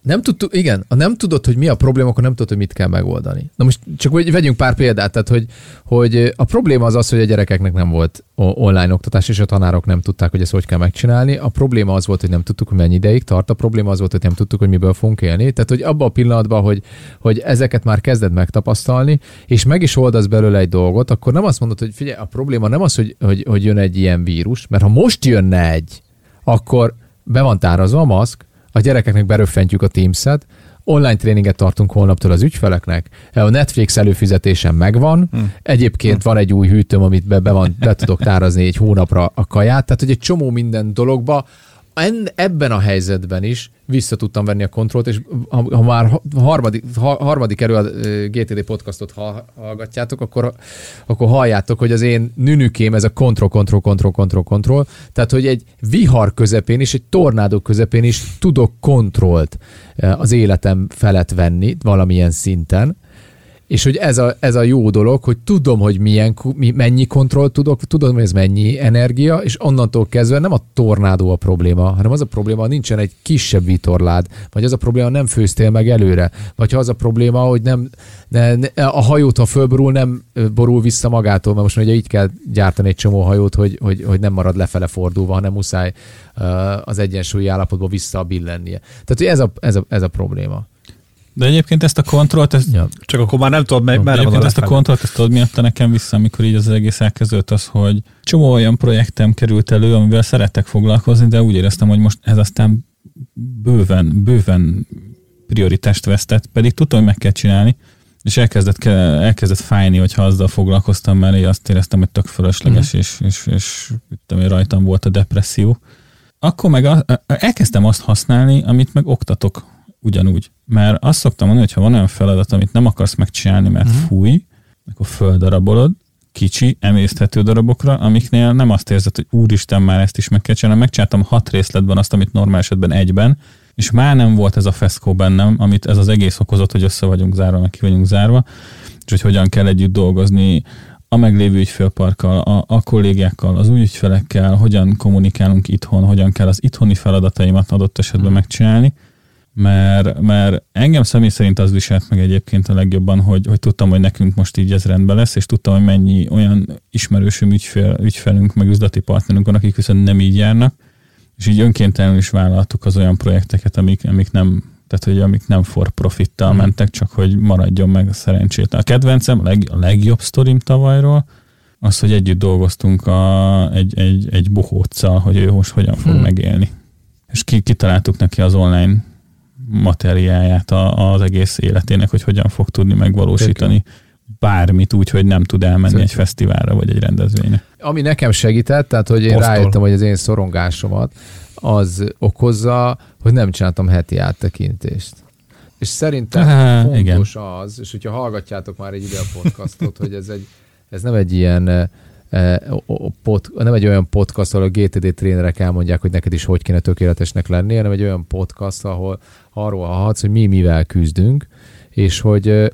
Nem tudtuk, igen, ha nem tudod, hogy mi a probléma, akkor nem tudod, hogy mit kell megoldani. Na most csak vegyünk pár példát, tehát hogy, hogy a probléma az az, hogy a gyerekeknek nem volt online oktatás, és a tanárok nem tudták, hogy ezt hogy kell megcsinálni. A probléma az volt, hogy nem tudtuk, hogy mennyi ideig tart. A probléma az volt, hogy nem tudtuk, hogy miből fogunk élni. Tehát, hogy abban a pillanatban, hogy, hogy ezeket már kezded megtapasztalni, és meg is oldasz belőle egy dolgot, akkor nem azt mondod, hogy figyelj, a probléma nem az, hogy, hogy, hogy jön egy ilyen vírus, mert ha most jönne egy, akkor be van tárazva a maszk, a gyerekeknek beröffentjük a Teams-et, online tréninget tartunk holnaptól az ügyfeleknek, a Netflix előfizetésen megvan, hmm. egyébként van egy új hűtőm, amit be, be, van, be tudok tárazni egy hónapra a kaját, tehát hogy egy csomó minden dologba en, ebben a helyzetben is vissza tudtam venni a kontrollt, és ha, ha már ha- harmadik, ha, harmadik előad ö, GTD podcastot ha, hallgatjátok, akkor, akkor halljátok, hogy az én nünükém ez a kontroll, kontroll, kontroll, kontroll, kontroll, tehát hogy egy vihar közepén és egy tornádó közepén is tudok kontrollt az életem felett venni valamilyen szinten, és hogy ez a, ez a jó dolog, hogy tudom, hogy milyen, mi, mennyi kontroll tudok, tudom, hogy ez mennyi energia, és onnantól kezdve nem a tornádó a probléma, hanem az a probléma, hogy nincsen egy kisebb vitorlád, vagy az a probléma, nem főztél meg előre, vagy ha az a probléma, hogy nem, ne, ne, a hajót, ha fölborul, nem borul vissza magától, mert most ugye így kell gyártani egy csomó hajót, hogy, hogy, hogy nem marad lefele fordulva, hanem muszáj az egyensúlyi állapotból vissza billennie. Tehát, hogy ez a, ez a, ez a probléma. De egyébként ezt a kontrollt, ezt, Ja. Csak akkor már nem tudod, mely- de merre van a egyébként ezt a kontrollt, ezt tudod, mi adta nekem vissza, amikor így az egész elkezdődött az, hogy csomó olyan projektem került elő, amivel szerettek foglalkozni, de úgy éreztem, hogy most ez aztán bőven, bőven prioritást vesztett, pedig tudtam, hogy meg kell csinálni, és elkezdett, ke- elkezdett fájni, hogyha azzal foglalkoztam, mert én azt éreztem, hogy tök fölösleges, Mhm. és, és, és tudom, én, rajtam volt a depresszió. Akkor meg a, elkezdtem azt használni, amit meg oktatok ugyanúgy. Mert azt szoktam mondani, hogy ha van olyan feladat, amit nem akarsz megcsinálni, mert Mhm. fúj, akkor földarabolod, kicsi, emészthető darabokra, amiknél nem azt érzed, hogy úristen, már ezt is meg kell csinálni. Megcsináltam hat részletben azt, amit normál esetben egyben, és már nem volt ez a feszkó bennem, amit ez az egész okozott, hogy össze vagyunk zárva, meg ki vagyunk zárva, és hogy hogyan kell együtt dolgozni a meglévő ügyfélparkkal, a, a kollégákkal, az új ügyfelekkel, hogyan kommunikálunk itthon, hogyan kell az itthoni feladataimat adott esetben megcsinálni, mert, mert engem személy szerint az viselt meg egyébként a legjobban, hogy, hogy tudtam, hogy nekünk most így ez rendben lesz, és tudtam, hogy mennyi olyan ismerősöm ügyfél, ügyfelünk, meg üzleti partnerünk van, akik viszont nem így járnak, és így önkéntelenül is vállaltuk az olyan projekteket, amik, amik nem tehát, hogy amik nem for profittal mentek, csak hogy maradjon meg a szerencsét. A kedvencem, a, leg, a legjobb sztorim tavalyról, az, hogy együtt dolgoztunk a, egy, egy, egy bohóccal, hogy ő most hogyan fog Hmm. megélni. És ki, kitaláltuk neki az online materiáját a, az egész életének, hogy hogyan fog tudni megvalósítani bármit úgy, hogy nem tud elmenni Tök egy fesztiválra vagy egy rendezvényre. Ami nekem segített, tehát hogy én Posztol. rájöttem, hogy az én szorongásomat az okozza, hogy nem csináltam heti áttekintést. És szerintem Há, fontos igen. az, és hogyha hallgatjátok már egy ide a podcastot, hogy ez, egy, ez nem egy ilyen pod, nem egy olyan podcast, ahol a GTD trénerek elmondják, hogy neked is hogy kéne tökéletesnek lenni, hanem egy olyan podcast, ahol arról hallhatsz, hogy mi mivel küzdünk, és hogy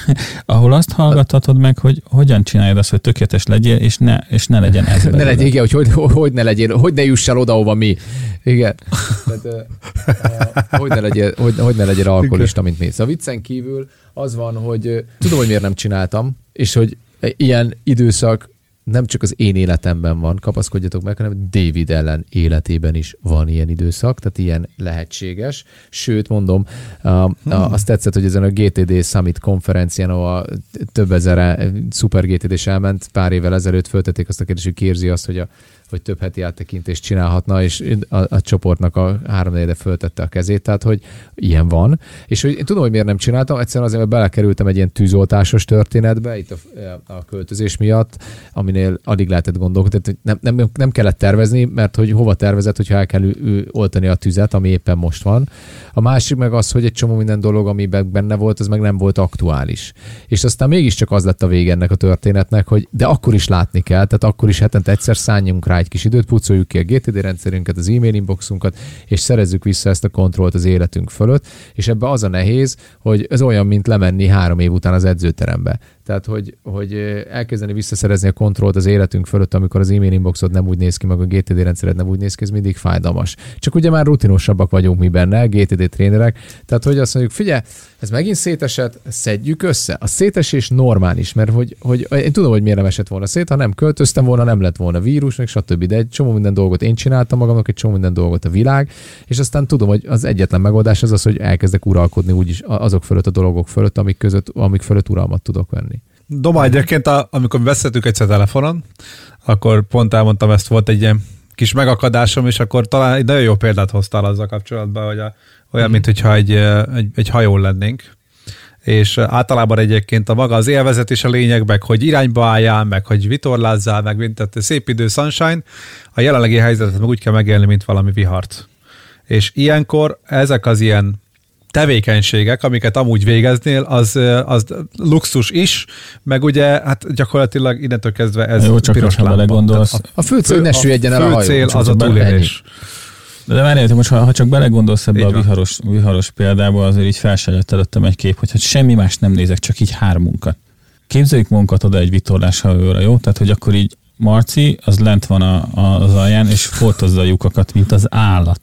Ahol azt hallgathatod meg, hogy hogyan csinálod azt, hogy tökéletes legyél, és ne, és ne legyen ez. ne legyen, igen, hogy, hogy, hogy ne legyél, hogy ne juss el oda, ahova mi. Igen. Tehát, ö, hogy, ne legyél, hogy, hogy ne legyél alkoholista, mint mi. Szóval viccen kívül az van, hogy tudom, hogy miért nem csináltam, és hogy ilyen időszak nem csak az én életemben van, kapaszkodjatok meg, hanem David ellen életében is van ilyen időszak, tehát ilyen lehetséges. Sőt, mondom, a, azt tetszett, hogy ezen a GTD Summit konferencián, ahol több ezer szuper GTD-s elment, pár évvel ezelőtt föltették azt a kérdést, hogy kérzi azt, hogy a hogy több heti áttekintést csinálhatna, és a, a csoportnak a három negyede föltette a kezét, tehát hogy ilyen van. És hogy én tudom, hogy miért nem csináltam, egyszerűen azért, mert belekerültem egy ilyen tűzoltásos történetbe, itt a, a költözés miatt, aminél alig lehetett gondolkodni, tehát nem, nem, nem kellett tervezni, mert hogy hova tervezett, hogyha el kell oltani a tüzet, ami éppen most van. A másik meg az, hogy egy csomó minden dolog, ami benne volt, az meg nem volt aktuális. És aztán mégiscsak az lett a vége ennek a történetnek, hogy de akkor is látni kell, tehát akkor is hetente egyszer szálljunk rá egy kis időt, pucoljuk ki a GTD rendszerünket, az e-mail inboxunkat, és szerezzük vissza ezt a kontrollt az életünk fölött, és ebbe az a nehéz, hogy ez olyan, mint lemenni három év után az edzőterembe. Tehát, hogy, hogy elkezdeni visszaszerezni a kontrollt az életünk fölött, amikor az e-mail inboxod nem úgy néz ki, meg a GTD rendszered nem úgy néz ki, ez mindig fájdalmas. Csak ugye már rutinosabbak vagyunk mi benne, GTD trénerek, tehát hogy azt mondjuk, figyelj, ez megint szétesett, szedjük össze. A szétesés normális, mert hogy, hogy én tudom, hogy miért nem esett volna szét, ha nem költöztem volna, nem lett volna vírus, meg stb. De egy csomó minden dolgot én csináltam magamnak, egy csomó minden dolgot a világ, és aztán tudom, hogy az egyetlen megoldás az az, hogy elkezdek uralkodni úgyis azok fölött a dolgok fölött, amik, között, amik fölött uralmat tudok venni. Doma egyébként, a, amikor mi beszéltünk egyszer telefonon, akkor pont elmondtam, ezt volt egy ilyen kis megakadásom, és akkor talán egy nagyon jó példát hoztál azzal kapcsolatban, hogy a, olyan, mint hogyha egy, egy, egy hajón lennénk, és általában egyébként a maga az élvezet is a lényeg, meg hogy irányba álljál, meg hogy vitorlázzál, meg mint tehát szép idő, sunshine, a jelenlegi helyzetet meg úgy kell megélni, mint valami vihart. És ilyenkor ezek az ilyen tevékenységek, amiket amúgy végeznél, az, az luxus is, meg ugye hát gyakorlatilag innentől kezdve ez Jó, csak piros lámpa. Tehát A fő cél, ne süllyedjen el a fő cél az a túlélés. De, de várjál, most ha, ha csak belegondolsz ebbe Így a van. viharos, viharos példába, azért így fel se jött előttem egy kép, hogy hát semmi más nem nézek, csak így hármunkat. Képzeljük magunkat oda egy vitorlás hajóra, jó? Tehát, hogy akkor így Marci, az lent van a, a, az alján, és foltozza a lyukakat, mint az állat.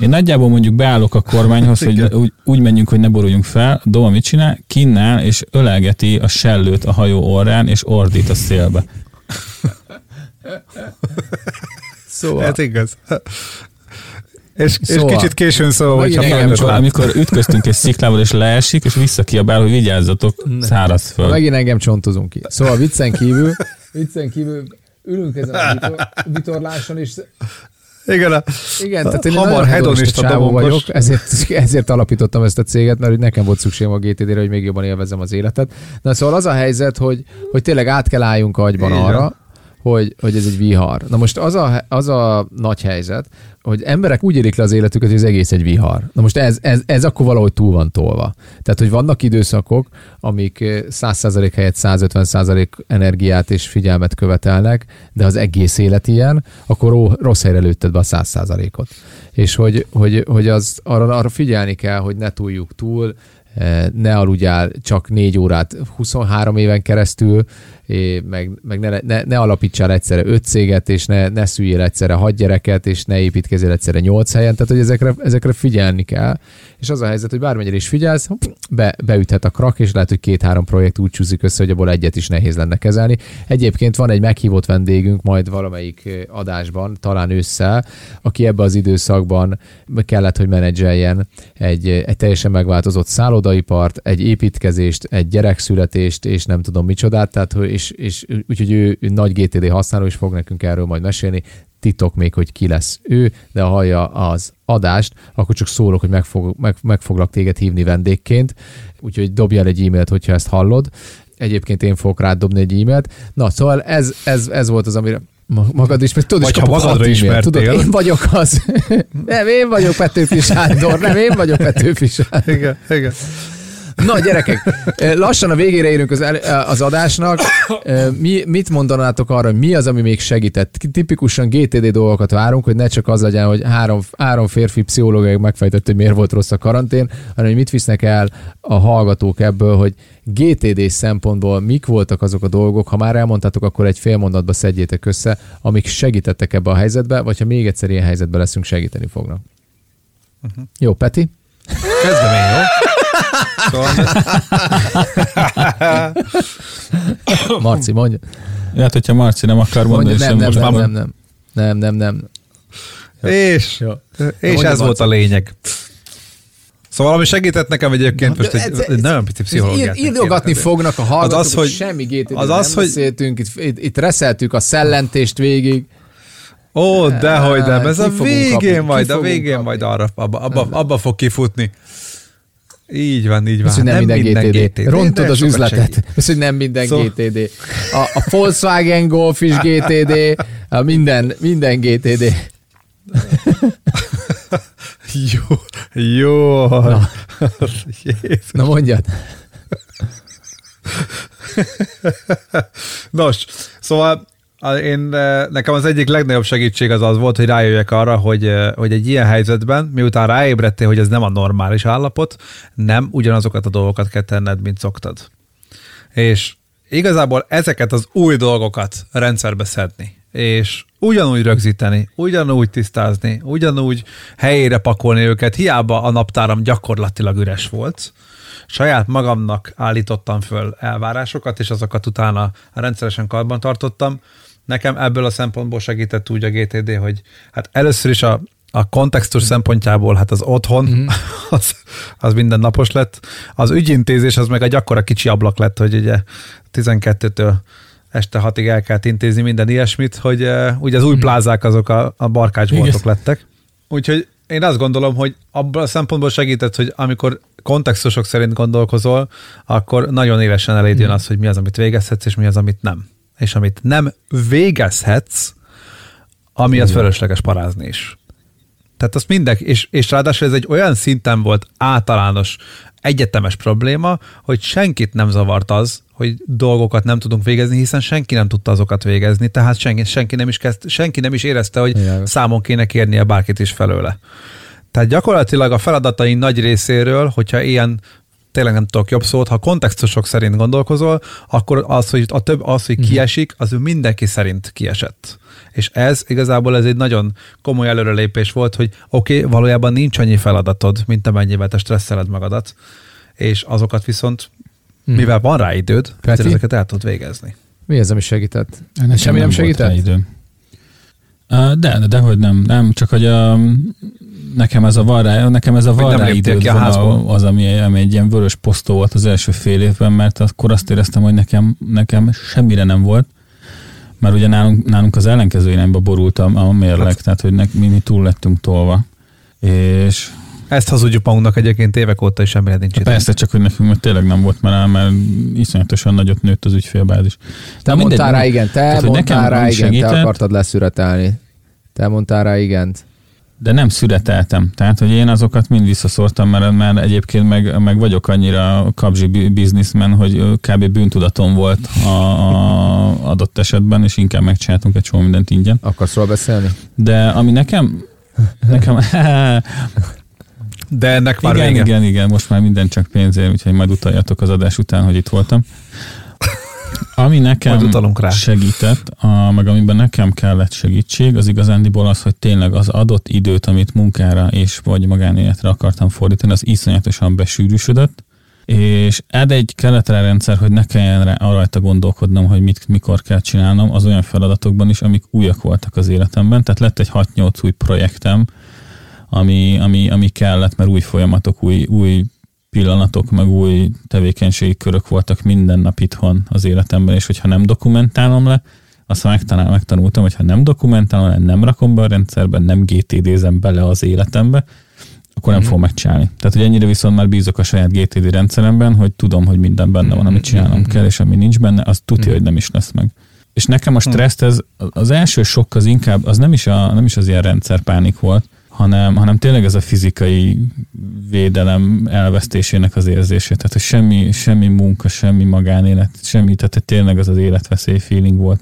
Én nagyjából mondjuk beállok a kormányhoz, hogy úgy, úgy menjünk, hogy ne boruljunk fel. Doma mit csinál? Kinnál, és ölelgeti a sellőt a hajó orrán, és ordít a szélbe. Szóval, Ez igaz. És, és Szóval- kicsit későn szól, Megint hogyha Igen, amikor, amikor ütköztünk egy sziklával, és leesik, és visszakiabál, hogy vigyázzatok, száraz föl. Megint engem csontozunk ki. Szóval viccen kívül, viccen kívül ülünk ezen a vitor, vitorláson, és Igen, a, igen, tehát én Hamar hedonista csávó vagyok, ezért, ezért alapítottam ezt a céget, mert nekem volt szükségem a GTD-re, hogy még jobban élvezem az életet. Na szóval az a helyzet, hogy, hogy tényleg át kell álljunk agyban van. arra, hogy, hogy ez egy vihar. Na most az a, az a nagy helyzet, hogy emberek úgy élik le az életüket, hogy az egész egy vihar. Na most ez, ez, ez akkor valahogy túl van tolva. Tehát, hogy vannak időszakok, amik eh, 100% helyett 150% energiát és figyelmet követelnek, de az egész élet ilyen, akkor rossz helyre lőtted be a 100%-ot. És hogy, hogy, hogy az, arra, arra figyelni kell, hogy ne túljuk túl, eh, ne aludjál csak négy órát 23 éven keresztül, meg, meg ne, ne, ne alapítsál egyszerre öt céget, és ne, ne szüljél egyszerre hat gyereket, és ne építkezzél egyszerre nyolc helyen, tehát hogy ezekre, ezekre figyelni kell. És az a helyzet, hogy bármennyire is figyelsz, be, beüthet a krak, és lehet, hogy két-három projekt úgy csúszik össze, hogy abból egyet is nehéz lenne kezelni. Egyébként van egy meghívott vendégünk majd valamelyik adásban, talán ősszel, aki ebbe az időszakban kellett, hogy menedzseljen egy, egy teljesen megváltozott szállodaipart, egy építkezést, egy gyerekszületést, és nem tudom micsodát, tehát, hogy- és, és úgyhogy ő, ő nagy GTD használó, és fog nekünk erről majd mesélni. Titok még, hogy ki lesz ő, de ha hallja az adást, akkor csak szólok, hogy meg, fog, meg, meg foglak téged hívni vendégként, úgyhogy dobjál egy e-mailt, hogyha ezt hallod. Egyébként én fogok rád dobni egy e-mailt. Na, szóval ez, ez, ez volt az, amire ma- magad is, mert tudod, Vagy és ha magadra e-mailt, tudod, ismertél. én vagyok az. nem, én vagyok Petőfi Sándor, nem, én vagyok Petőfi Sándor. igen, igen. Na gyerekek, lassan a végére érünk az, el- az adásnak. Mi, mit mondanátok arra, hogy mi az, ami még segített? Tipikusan GTD dolgokat várunk, hogy ne csak az legyen, hogy három, három férfi pszichológiai megfejtett, hogy miért volt rossz a karantén, hanem hogy mit visznek el a hallgatók ebből, hogy GTD szempontból mik voltak azok a dolgok, ha már elmondtátok, akkor egy fél mondatba szedjétek össze, amik segítettek ebbe a helyzetbe, vagy ha még egyszer ilyen helyzetbe leszünk, segíteni fognak. Uh-huh. Jó, Peti? Kezdem én, jó? Szóval, Marci, mondja. Hát, hogyha Marci nem akar mondani, mondja nem, nem, most nem, nem, nem, nem, nem, nem. és, Jó. és mondja, ez volt a Marci. lényeg. Szóval ami segített nekem egyébként most egy, ez- egy nagyon pici pszichológiát. Ír, írdogatni fognak a hallgatók, Az az, hogy- semmi GTD az nem az, hogy- beszéltünk, itt, itt, itt reszeltük a szellentést végig. Ó, dehogy nem, ez a végén kapni, majd, a végén kapni. majd arra, abba, abba, abba fog kifutni. Így van, így van. Ez, hogy nem, minden, GTD. GTD. Rontod az üzletet. Ez, hogy nem minden Szóval- GTD. A, a Volkswagen Golf is GTD, a minden, minden GTD. Jó, jó. Na. Na mondjad. Nos, szóval én, eh, nekem az egyik legnagyobb segítség az az volt, hogy rájöjjek arra, hogy, eh, hogy egy ilyen helyzetben, miután ráébredtél, hogy ez nem a normális állapot, nem ugyanazokat a dolgokat kell tenned, mint szoktad. És igazából ezeket az új dolgokat rendszerbe szedni, és ugyanúgy rögzíteni, ugyanúgy tisztázni, ugyanúgy helyére pakolni őket, hiába a naptáram gyakorlatilag üres volt, saját magamnak állítottam föl elvárásokat, és azokat utána rendszeresen karban tartottam. Nekem ebből a szempontból segített úgy a GTD, hogy hát először is a, a kontextus szempontjából, hát az otthon, mm-hmm. az, az mindennapos lett. Az ügyintézés az meg egy akkora kicsi ablak lett, hogy ugye 12-től este hatig el kellett intézni minden ilyesmit, hogy uh, ugye az új plázák azok a, a barkácsboltok lettek. Úgyhogy én azt gondolom, hogy abban a szempontból segített, hogy amikor kontextusok szerint gondolkozol, akkor nagyon élesen eléd jön az, hogy mi az, amit végezhetsz, és mi az, amit nem. És amit nem végezhetsz, amiatt fölösleges parázni is. Tehát azt mindenki, és, és ráadásul ez egy olyan szinten volt általános, egyetemes probléma, hogy senkit nem zavart az, hogy dolgokat nem tudunk végezni, hiszen senki nem tudta azokat végezni, tehát senki, senki, nem, is kezd, senki nem is érezte, hogy Világos. számon kéne kérnie bárkit is felőle. Tehát gyakorlatilag a feladatai nagy részéről, hogyha ilyen tényleg nem tudok jobb szót, ha kontextusok szerint gondolkozol, akkor az, hogy a több az, hogy kiesik, az mindenki szerint kiesett. És ez igazából ez egy nagyon komoly előrelépés volt, hogy oké, okay, valójában nincs annyi feladatod, mint amennyivel te stresszeled magadat, és azokat viszont, mivel van rá időd, ezeket el tudod végezni. Mi az, ami segített? Nekem Semmi nem volt segített? rá Időm. Uh, de, de, dehogy nem. Nem, csak hogy a, nekem ez a van rá, nekem ez a Hogy van nem rá léptél időd ki a van, házból? az, ami, ami egy ilyen vörös posztó volt az első fél évben, mert akkor azt éreztem, hogy nekem, nekem semmire nem volt, mert ugye nálunk, nálunk az ellenkező irányba borult a, a mérleg, hát. tehát hogy nek, mi, mi túl lettünk tolva. És Ezt hazudjuk magunknak egyébként évek óta, és semmire nincs idő. persze csak, hogy nekünk meg tényleg nem volt már, mert iszonyatosan nagyot nőtt az ügyfélbázis. Te mindegy, mondtál rá igen, te tehát, mondtál nekem rá igen, te segített. akartad leszüretelni. Te mondtál rá igent. De nem szüreteltem. Tehát, hogy én azokat mind visszaszortam, mert, mert egyébként meg, meg vagyok annyira kapzsi bi- bizniszmen, hogy kb. bűntudatom volt a, a adott esetben, és inkább megcsináltunk egy csomó mindent ingyen. Akarsz róla beszélni? De ami nekem, nekem De ennek már igen, vége. igen, igen, most már minden csak pénzért, úgyhogy majd utaljatok az adás után, hogy itt voltam. Ami nekem rá. segített, a, meg amiben nekem kellett segítség, az igazándiból az, hogy tényleg az adott időt, amit munkára és vagy magánéletre akartam fordítani, az iszonyatosan besűrűsödött, és ad egy kellett rá rendszer, hogy ne kelljen rá rajta gondolkodnom, hogy mit, mikor kell csinálnom, az olyan feladatokban is, amik újak voltak az életemben. Tehát lett egy 6-8 új projektem, ami, ami, ami kellett, mert új folyamatok, új, új pillanatok, meg új tevékenységi körök voltak minden nap itthon az életemben, és hogyha nem dokumentálom le, azt megtanál, megtanultam, hogy ha nem dokumentálom le, nem rakom be a rendszerbe, nem GTD-zem bele az életembe, akkor nem fogom megcsinálni. Tehát, hogy ennyire viszont már bízok a saját GTD rendszeremben, hogy tudom, hogy minden benne van, amit csinálnom kell, és ami nincs benne, az tudja, hogy nem is lesz meg. És nekem a stresszt, ez, az első sok az inkább, az nem is, a, nem is az ilyen rendszerpánik volt, hanem, hanem tényleg ez a fizikai védelem elvesztésének az érzése. Tehát, hogy semmi, semmi munka, semmi magánélet, semmi, tehát tényleg az az életveszély feeling volt.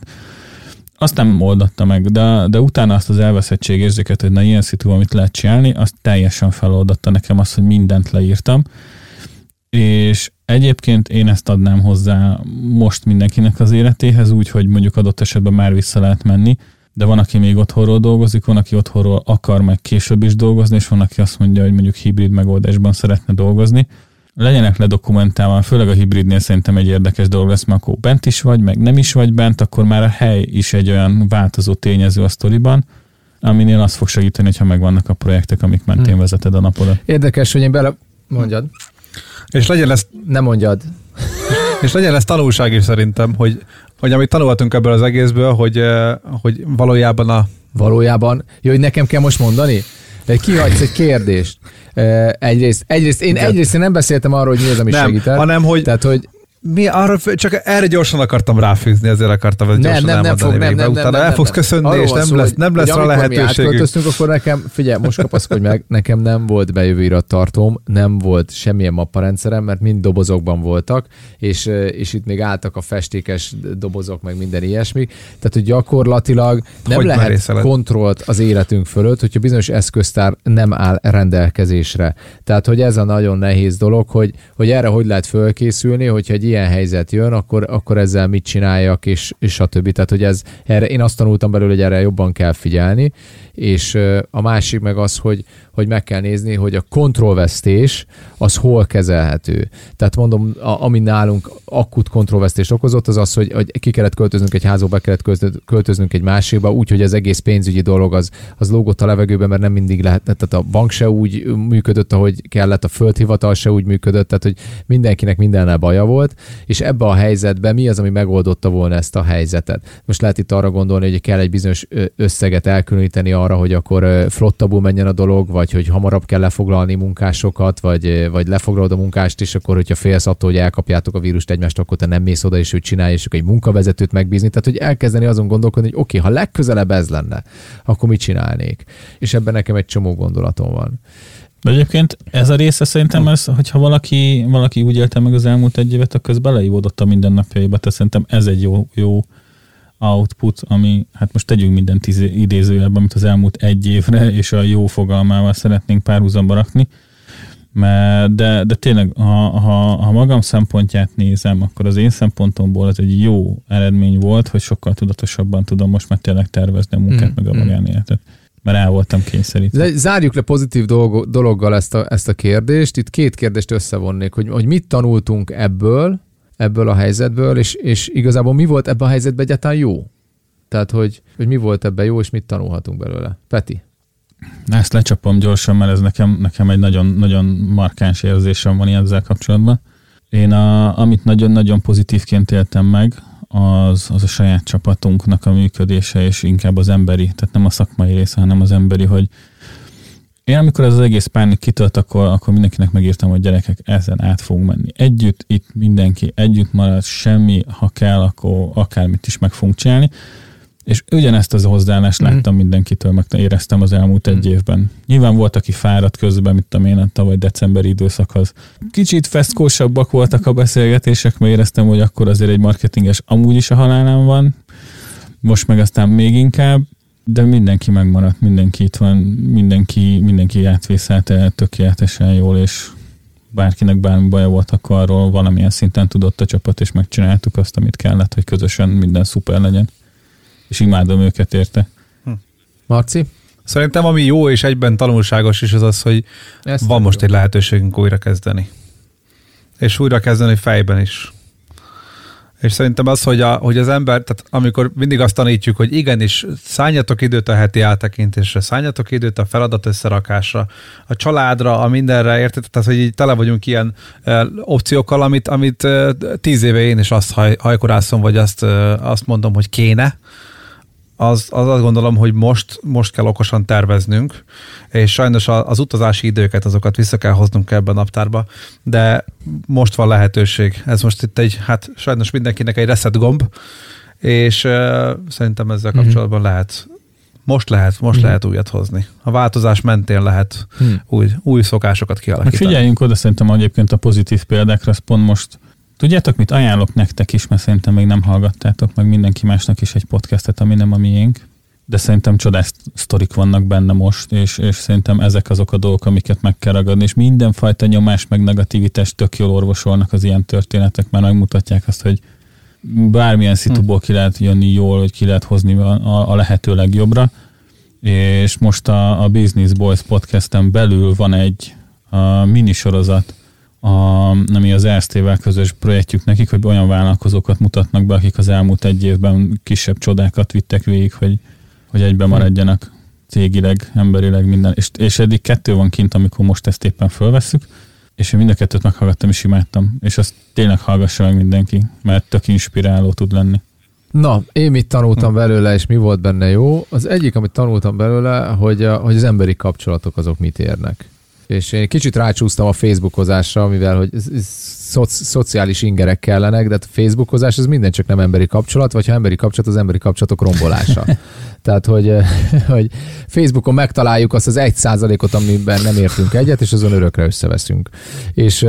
Azt nem oldotta meg, de, de utána azt az elveszettség érzéket, hogy na ilyen szitu, amit lehet csinálni, azt teljesen feloldotta nekem azt, hogy mindent leírtam. És egyébként én ezt adnám hozzá most mindenkinek az életéhez, úgy, hogy mondjuk adott esetben már vissza lehet menni, de van, aki még otthonról dolgozik, van, aki otthonról akar meg később is dolgozni, és van, aki azt mondja, hogy mondjuk hibrid megoldásban szeretne dolgozni. Legyenek ledokumentálva, főleg a hibridnél szerintem egy érdekes dolog lesz, mert akkor bent is vagy, meg nem is vagy bent, akkor már a hely is egy olyan változó tényező a sztoriban, aminél az fog segíteni, hogyha megvannak a projektek, amik mentén Hmm. vezeted a napodat. Érdekes, hogy én bele... Mondjad. És legyen ez, Nem mondjad. és legyen ez tanulság is szerintem, hogy, hogy amit tanulhatunk ebből az egészből, hogy, eh, hogy valójában a Valójában, jó, hogy nekem kell most mondani? De Kihagysz egy kérdést. Eh, Egyrészt, egyrészt, én, egyrészt én nem beszéltem arról, hogy mi az, ami nem, segített. hanem hogy Tehát, hogy mi arra, csak erre gyorsan akartam ráfűzni, ezért akartam ezt nem, gyorsan nem, nem elmondani fog, nem, nem, nem, Utána nem, el fogsz nem. köszönni, Arról és nem szó, lesz, nem lesz rá mi lehetőségünk. átköltöztünk, akkor nekem, figyelj, most kapaszkodj meg, nekem nem volt bejövő irattartóm, nem volt semmilyen mapparendszerem, mert mind dobozokban voltak, és, eh, és itt még álltak a festékes dobozok, meg minden ilyesmi. Tehát, hogy gyakorlatilag nem Hogy lehet merészeled? kontrollt az életünk fölött, hogyha bizonyos eszköztár nem áll rendelkezésre. Tehát, hogy ez a nagyon nehéz dolog, hogy, hogy erre hogy lehet fölkészülni, hogyha egy ilyen helyzet jön, akkor, akkor ezzel mit csináljak, és, és stb. Tehát, hogy ez, erre, én azt tanultam belőle, hogy erre jobban kell figyelni, és a másik meg az, hogy, hogy meg kell nézni, hogy a kontrollvesztés az hol kezelhető. Tehát mondom, a, ami nálunk akut kontrollvesztést okozott, az az, hogy, hogy ki kellett költöznünk egy házba, be kellett költöznünk- egy másikba, úgy, hogy az egész pénzügyi dolog az, az lógott a levegőben, mert nem mindig lehet, tehát a bank se úgy működött, ahogy kellett, a földhivatal se úgy működött, tehát hogy mindenkinek mindennel baja volt, és ebbe a helyzetben mi az, ami megoldotta volna ezt a helyzetet. Most lehet itt arra gondolni, hogy kell egy bizonyos összeget elkülöníteni arra, hogy akkor ö, flottabbul menjen a dolog, vagy hogy hamarabb kell lefoglalni munkásokat, vagy, vagy lefoglalod a munkást, és akkor, hogyha félsz attól, hogy elkapjátok a vírust egymást, akkor te nem mész oda, és ő csinálja, és egy munkavezetőt megbízni. Tehát, hogy elkezdeni azon gondolkodni, hogy oké, okay, ha legközelebb ez lenne, akkor mit csinálnék? És ebben nekem egy csomó gondolatom van. De egyébként ez a része szerintem, ez, hogyha valaki, valaki úgy élte meg az elmúlt egy évet, akkor beleívódott a mindennapjaiba, tehát szerintem ez egy jó, jó output, ami, hát most tegyünk mindent izé- idézőjelben, amit az elmúlt egy évre, és a jó fogalmával szeretnénk párhuzamba rakni, mert de, de tényleg, ha, ha, ha magam szempontját nézem, akkor az én szempontomból ez egy jó eredmény volt, hogy sokkal tudatosabban tudom most már tényleg tervezni a munkát, Mm, meg a mm. Mert el voltam kényszerítve. De zárjuk le pozitív dolgo, dologgal ezt a, ezt a kérdést. Itt két kérdést összevonnék, hogy, hogy mit tanultunk ebből, ebből a helyzetből, és, és igazából mi volt ebben a helyzetben egyáltalán jó? Tehát, hogy, hogy mi volt ebben jó, és mit tanulhatunk belőle? Peti? Ezt lecsapom gyorsan, mert ez nekem, nekem egy nagyon, nagyon markáns érzésem van ezzel kapcsolatban. Én a, amit nagyon-nagyon pozitívként éltem meg, az, az a saját csapatunknak a működése, és inkább az emberi, tehát nem a szakmai része, hanem az emberi, hogy én amikor ez az egész pánik kitölt, akkor, akkor mindenkinek megírtam, hogy gyerekek, ezen át fogunk menni. Együtt, itt mindenki együtt marad, semmi, ha kell, akkor akármit is meg fogunk csinálni. És ugyanezt az hozzáállást mm. láttam mindenkitől, meg éreztem az elmúlt egy mm. évben. Nyilván volt, aki fáradt közben, mint a én a tavaly decemberi időszakhoz. Kicsit feszkósabbak voltak a beszélgetések, mert éreztem, hogy akkor azért egy marketinges amúgy is a halálán van. Most meg aztán még inkább, de mindenki megmaradt, mindenki itt van, mindenki, mindenki átvészelte tökéletesen jól, és bárkinek bármi baja volt, akkor arról valamilyen szinten tudott a csapat, és megcsináltuk azt, amit kellett, hogy közösen minden szuper legyen és imádom őket érte. Hm. Marci? Szerintem ami jó és egyben tanulságos is az az, hogy Ezt van most jó. egy lehetőségünk újra kezdeni. És újra kezdeni fejben is. És szerintem az, hogy, a, hogy az ember, tehát amikor mindig azt tanítjuk, hogy igenis szálljatok időt a heti áttekintésre, szálljatok időt a feladat összerakásra, a családra, a mindenre, érted? Tehát, hogy így tele vagyunk ilyen e, opciókkal, amit, amit e, tíz éve én is azt haj, hajkorászom, vagy azt, e, azt mondom, hogy kéne, az, az azt gondolom, hogy most, most kell okosan terveznünk, és sajnos az utazási időket, azokat vissza kell hoznunk ebben a naptárba, de most van lehetőség. Ez most itt egy, hát sajnos mindenkinek egy reset gomb, és uh, szerintem ezzel mhm. kapcsolatban mm-hmm. lehet most lehet, most mm. lehet újat hozni. A változás mentén lehet mm. új, új szokásokat kialakítani. Meg figyeljünk oda szerintem egyébként a pozitív példákra, ez pont most Tudjátok, mit ajánlok nektek is, mert szerintem még nem hallgattátok, meg mindenki másnak is egy podcastet, ami nem a miénk, de szerintem csodás sztorik vannak benne most, és, és szerintem ezek azok a dolgok, amiket meg kell ragadni, és mindenfajta nyomás meg negativitás tök jól orvosolnak az ilyen történetek, mert megmutatják azt, hogy bármilyen szituból ki lehet jönni jól, hogy ki lehet hozni a, a lehető legjobbra, és most a, a Business Boys podcasten belül van egy a minisorozat, a, ami az ERSZT-vel közös projektjük nekik, hogy olyan vállalkozókat mutatnak be, akik az elmúlt egy évben kisebb csodákat vittek végig, hogy, hogy egybe maradjanak cégileg, emberileg, minden. És, és eddig kettő van kint, amikor most ezt éppen fölveszük, és én mind a kettőt meghallgattam és imádtam. És azt tényleg hallgassa meg mindenki, mert tök inspiráló tud lenni. Na, én mit tanultam hm. belőle, és mi volt benne jó? Az egyik, amit tanultam belőle, hogy, a, hogy az emberi kapcsolatok azok mit érnek és én kicsit rácsúsztam a Facebookozásra, mivel hogy szoci, szociális ingerek kellenek, de a Facebookozás az minden csak nem emberi kapcsolat, vagy ha emberi kapcsolat, az emberi kapcsolatok rombolása. Tehát, hogy, hogy Facebookon megtaláljuk azt az egy százalékot, amiben nem értünk egyet, és azon örökre összeveszünk. És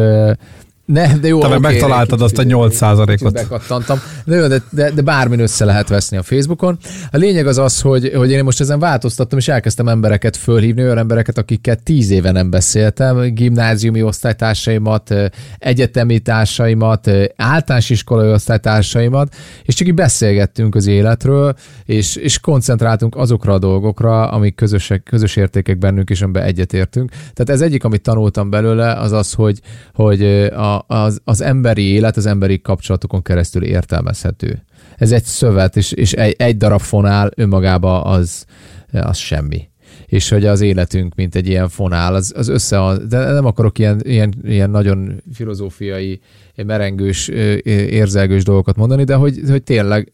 ne, de jó, Te okay, megtaláltad azt a 8 ot Bekattantam. De, jó, de, de, de bármin össze lehet veszni a Facebookon. A lényeg az az, hogy, hogy én most ezen változtattam, és elkezdtem embereket fölhívni, olyan embereket, akikkel tíz éve nem beszéltem, gimnáziumi osztálytársaimat, egyetemi társaimat, általános iskolai osztálytársaimat, és csak így beszélgettünk az életről, és, és koncentráltunk azokra a dolgokra, amik közösek, közös értékek bennünk, és amiben egyetértünk. Tehát ez egyik, amit tanultam belőle, az az, hogy, hogy a, az, az emberi élet, az emberi kapcsolatokon keresztül értelmezhető. Ez egy szövet, és, és egy, egy darab fonál önmagába az, az semmi és hogy az életünk, mint egy ilyen fonál, az, az össze, de nem akarok ilyen, ilyen, ilyen nagyon filozófiai, merengős, érzelgős dolgokat mondani, de hogy, hogy tényleg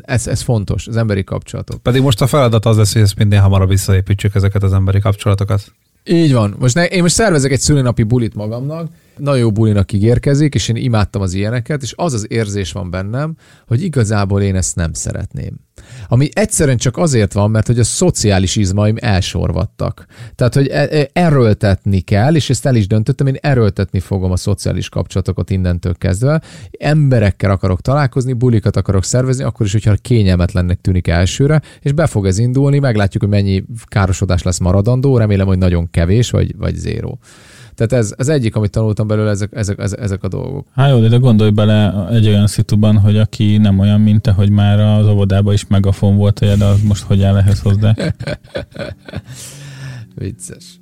ez, ez fontos, az emberi kapcsolatok. Pedig most a feladat az lesz, hogy ezt minél hamarabb visszaépítsük ezeket az emberi kapcsolatokat. Így van. Most ne, én most szervezek egy szülinapi bulit magamnak, nagyon jó bulinak ígérkezik, és én imádtam az ilyeneket, és az az érzés van bennem, hogy igazából én ezt nem szeretném. Ami egyszerűen csak azért van, mert hogy a szociális izmaim elsorvadtak. Tehát, hogy e, e, erőltetni kell, és ezt el is döntöttem, én erőltetni fogom a szociális kapcsolatokat innentől kezdve. Emberekkel akarok találkozni, bulikat akarok szervezni, akkor is, hogyha kényelmetlennek tűnik elsőre, és be fog ez indulni, meglátjuk, hogy mennyi károsodás lesz maradandó, remélem, hogy nagyon kevés, vagy, vagy zéró. Tehát ez az egyik, amit tanultam belőle, ezek, ezek, ezek, a dolgok. Hát jó, de gondolj bele egy olyan szituban, hogy aki nem olyan, mint te, hogy már az óvodában is megafon volt, de az most hogy áll ehhez hozzá? Vicces.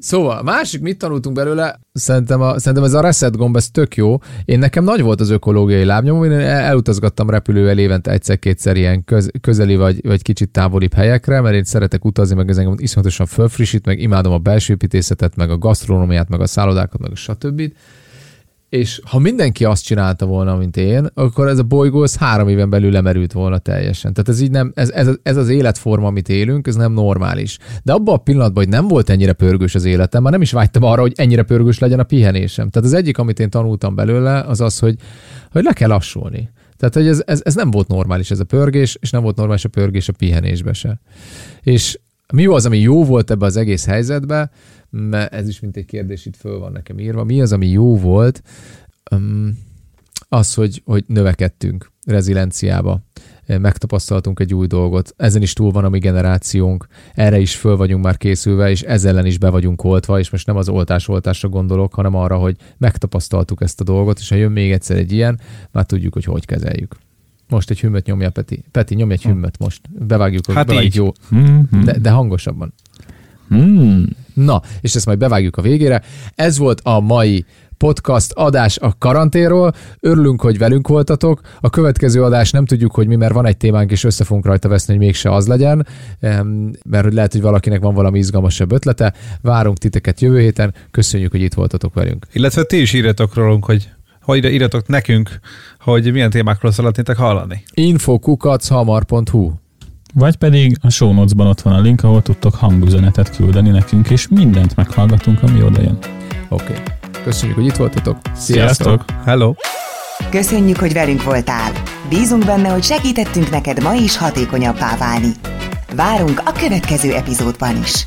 Szóval, a másik, mit tanultunk belőle? Szerintem, a, szerintem ez a reset gomb, ez tök jó. Én nekem nagy volt az ökológiai lábnyomom, én elutazgattam repülővel évente egyszer-kétszer ilyen köz, közeli vagy, vagy kicsit távolibb helyekre, mert én szeretek utazni, meg ez engem iszonyatosan fölfrissít, meg imádom a belső építészetet, meg a gasztronómiát, meg a szállodákat, meg a stb és ha mindenki azt csinálta volna, mint én, akkor ez a bolygó az három éven belül lemerült volna teljesen. Tehát ez így nem, ez, ez, ez az életforma, amit élünk, ez nem normális. De abban a pillanatban, hogy nem volt ennyire pörgős az életem, már nem is vágytam arra, hogy ennyire pörgős legyen a pihenésem. Tehát az egyik, amit én tanultam belőle, az az, hogy, hogy le kell lassulni. Tehát, hogy ez, ez, ez nem volt normális ez a pörgés, és nem volt normális a pörgés a pihenésbe se. És mi az, ami jó volt ebbe az egész helyzetbe, mert ez is mint egy kérdés itt föl van nekem írva. Mi az, ami jó volt? Um, az, hogy, hogy növekedtünk rezilienciába, megtapasztaltunk egy új dolgot. Ezen is túl van a mi generációnk, erre is föl vagyunk már készülve, és ezzel ellen is be vagyunk oltva, és most nem az oltás-oltásra gondolok, hanem arra, hogy megtapasztaltuk ezt a dolgot, és ha jön még egyszer egy ilyen, már tudjuk, hogy hogy kezeljük. Most egy hümmet nyomja Peti. Peti, nyomj egy hümmet most. Bevágjuk, hát bevágjuk jó. Mm-hmm. De, de hangosabban. Mm. Na, és ezt majd bevágjuk a végére. Ez volt a mai podcast adás a karanténról. Örülünk, hogy velünk voltatok. A következő adás nem tudjuk, hogy mi, mert van egy témánk, és össze fogunk rajta veszni, hogy mégse az legyen, mert lehet, hogy valakinek van valami izgalmasabb ötlete. Várunk titeket jövő héten. Köszönjük, hogy itt voltatok velünk. Illetve ti is írjatok rólunk, hogy hogy írjatok nekünk, hogy milyen témákról szeretnétek hallani. infokukachamar.hu vagy pedig a show notes-ban ott van a link, ahol tudtok hangüzenetet küldeni nekünk, és mindent meghallgatunk, ami oda jön. Oké. Okay. Köszönjük, hogy itt voltatok. Sziasztok! Sziasztok. Hello! Köszönjük, hogy velünk voltál. Bízunk benne, hogy segítettünk neked ma is hatékonyabbá válni. Várunk a következő epizódban is.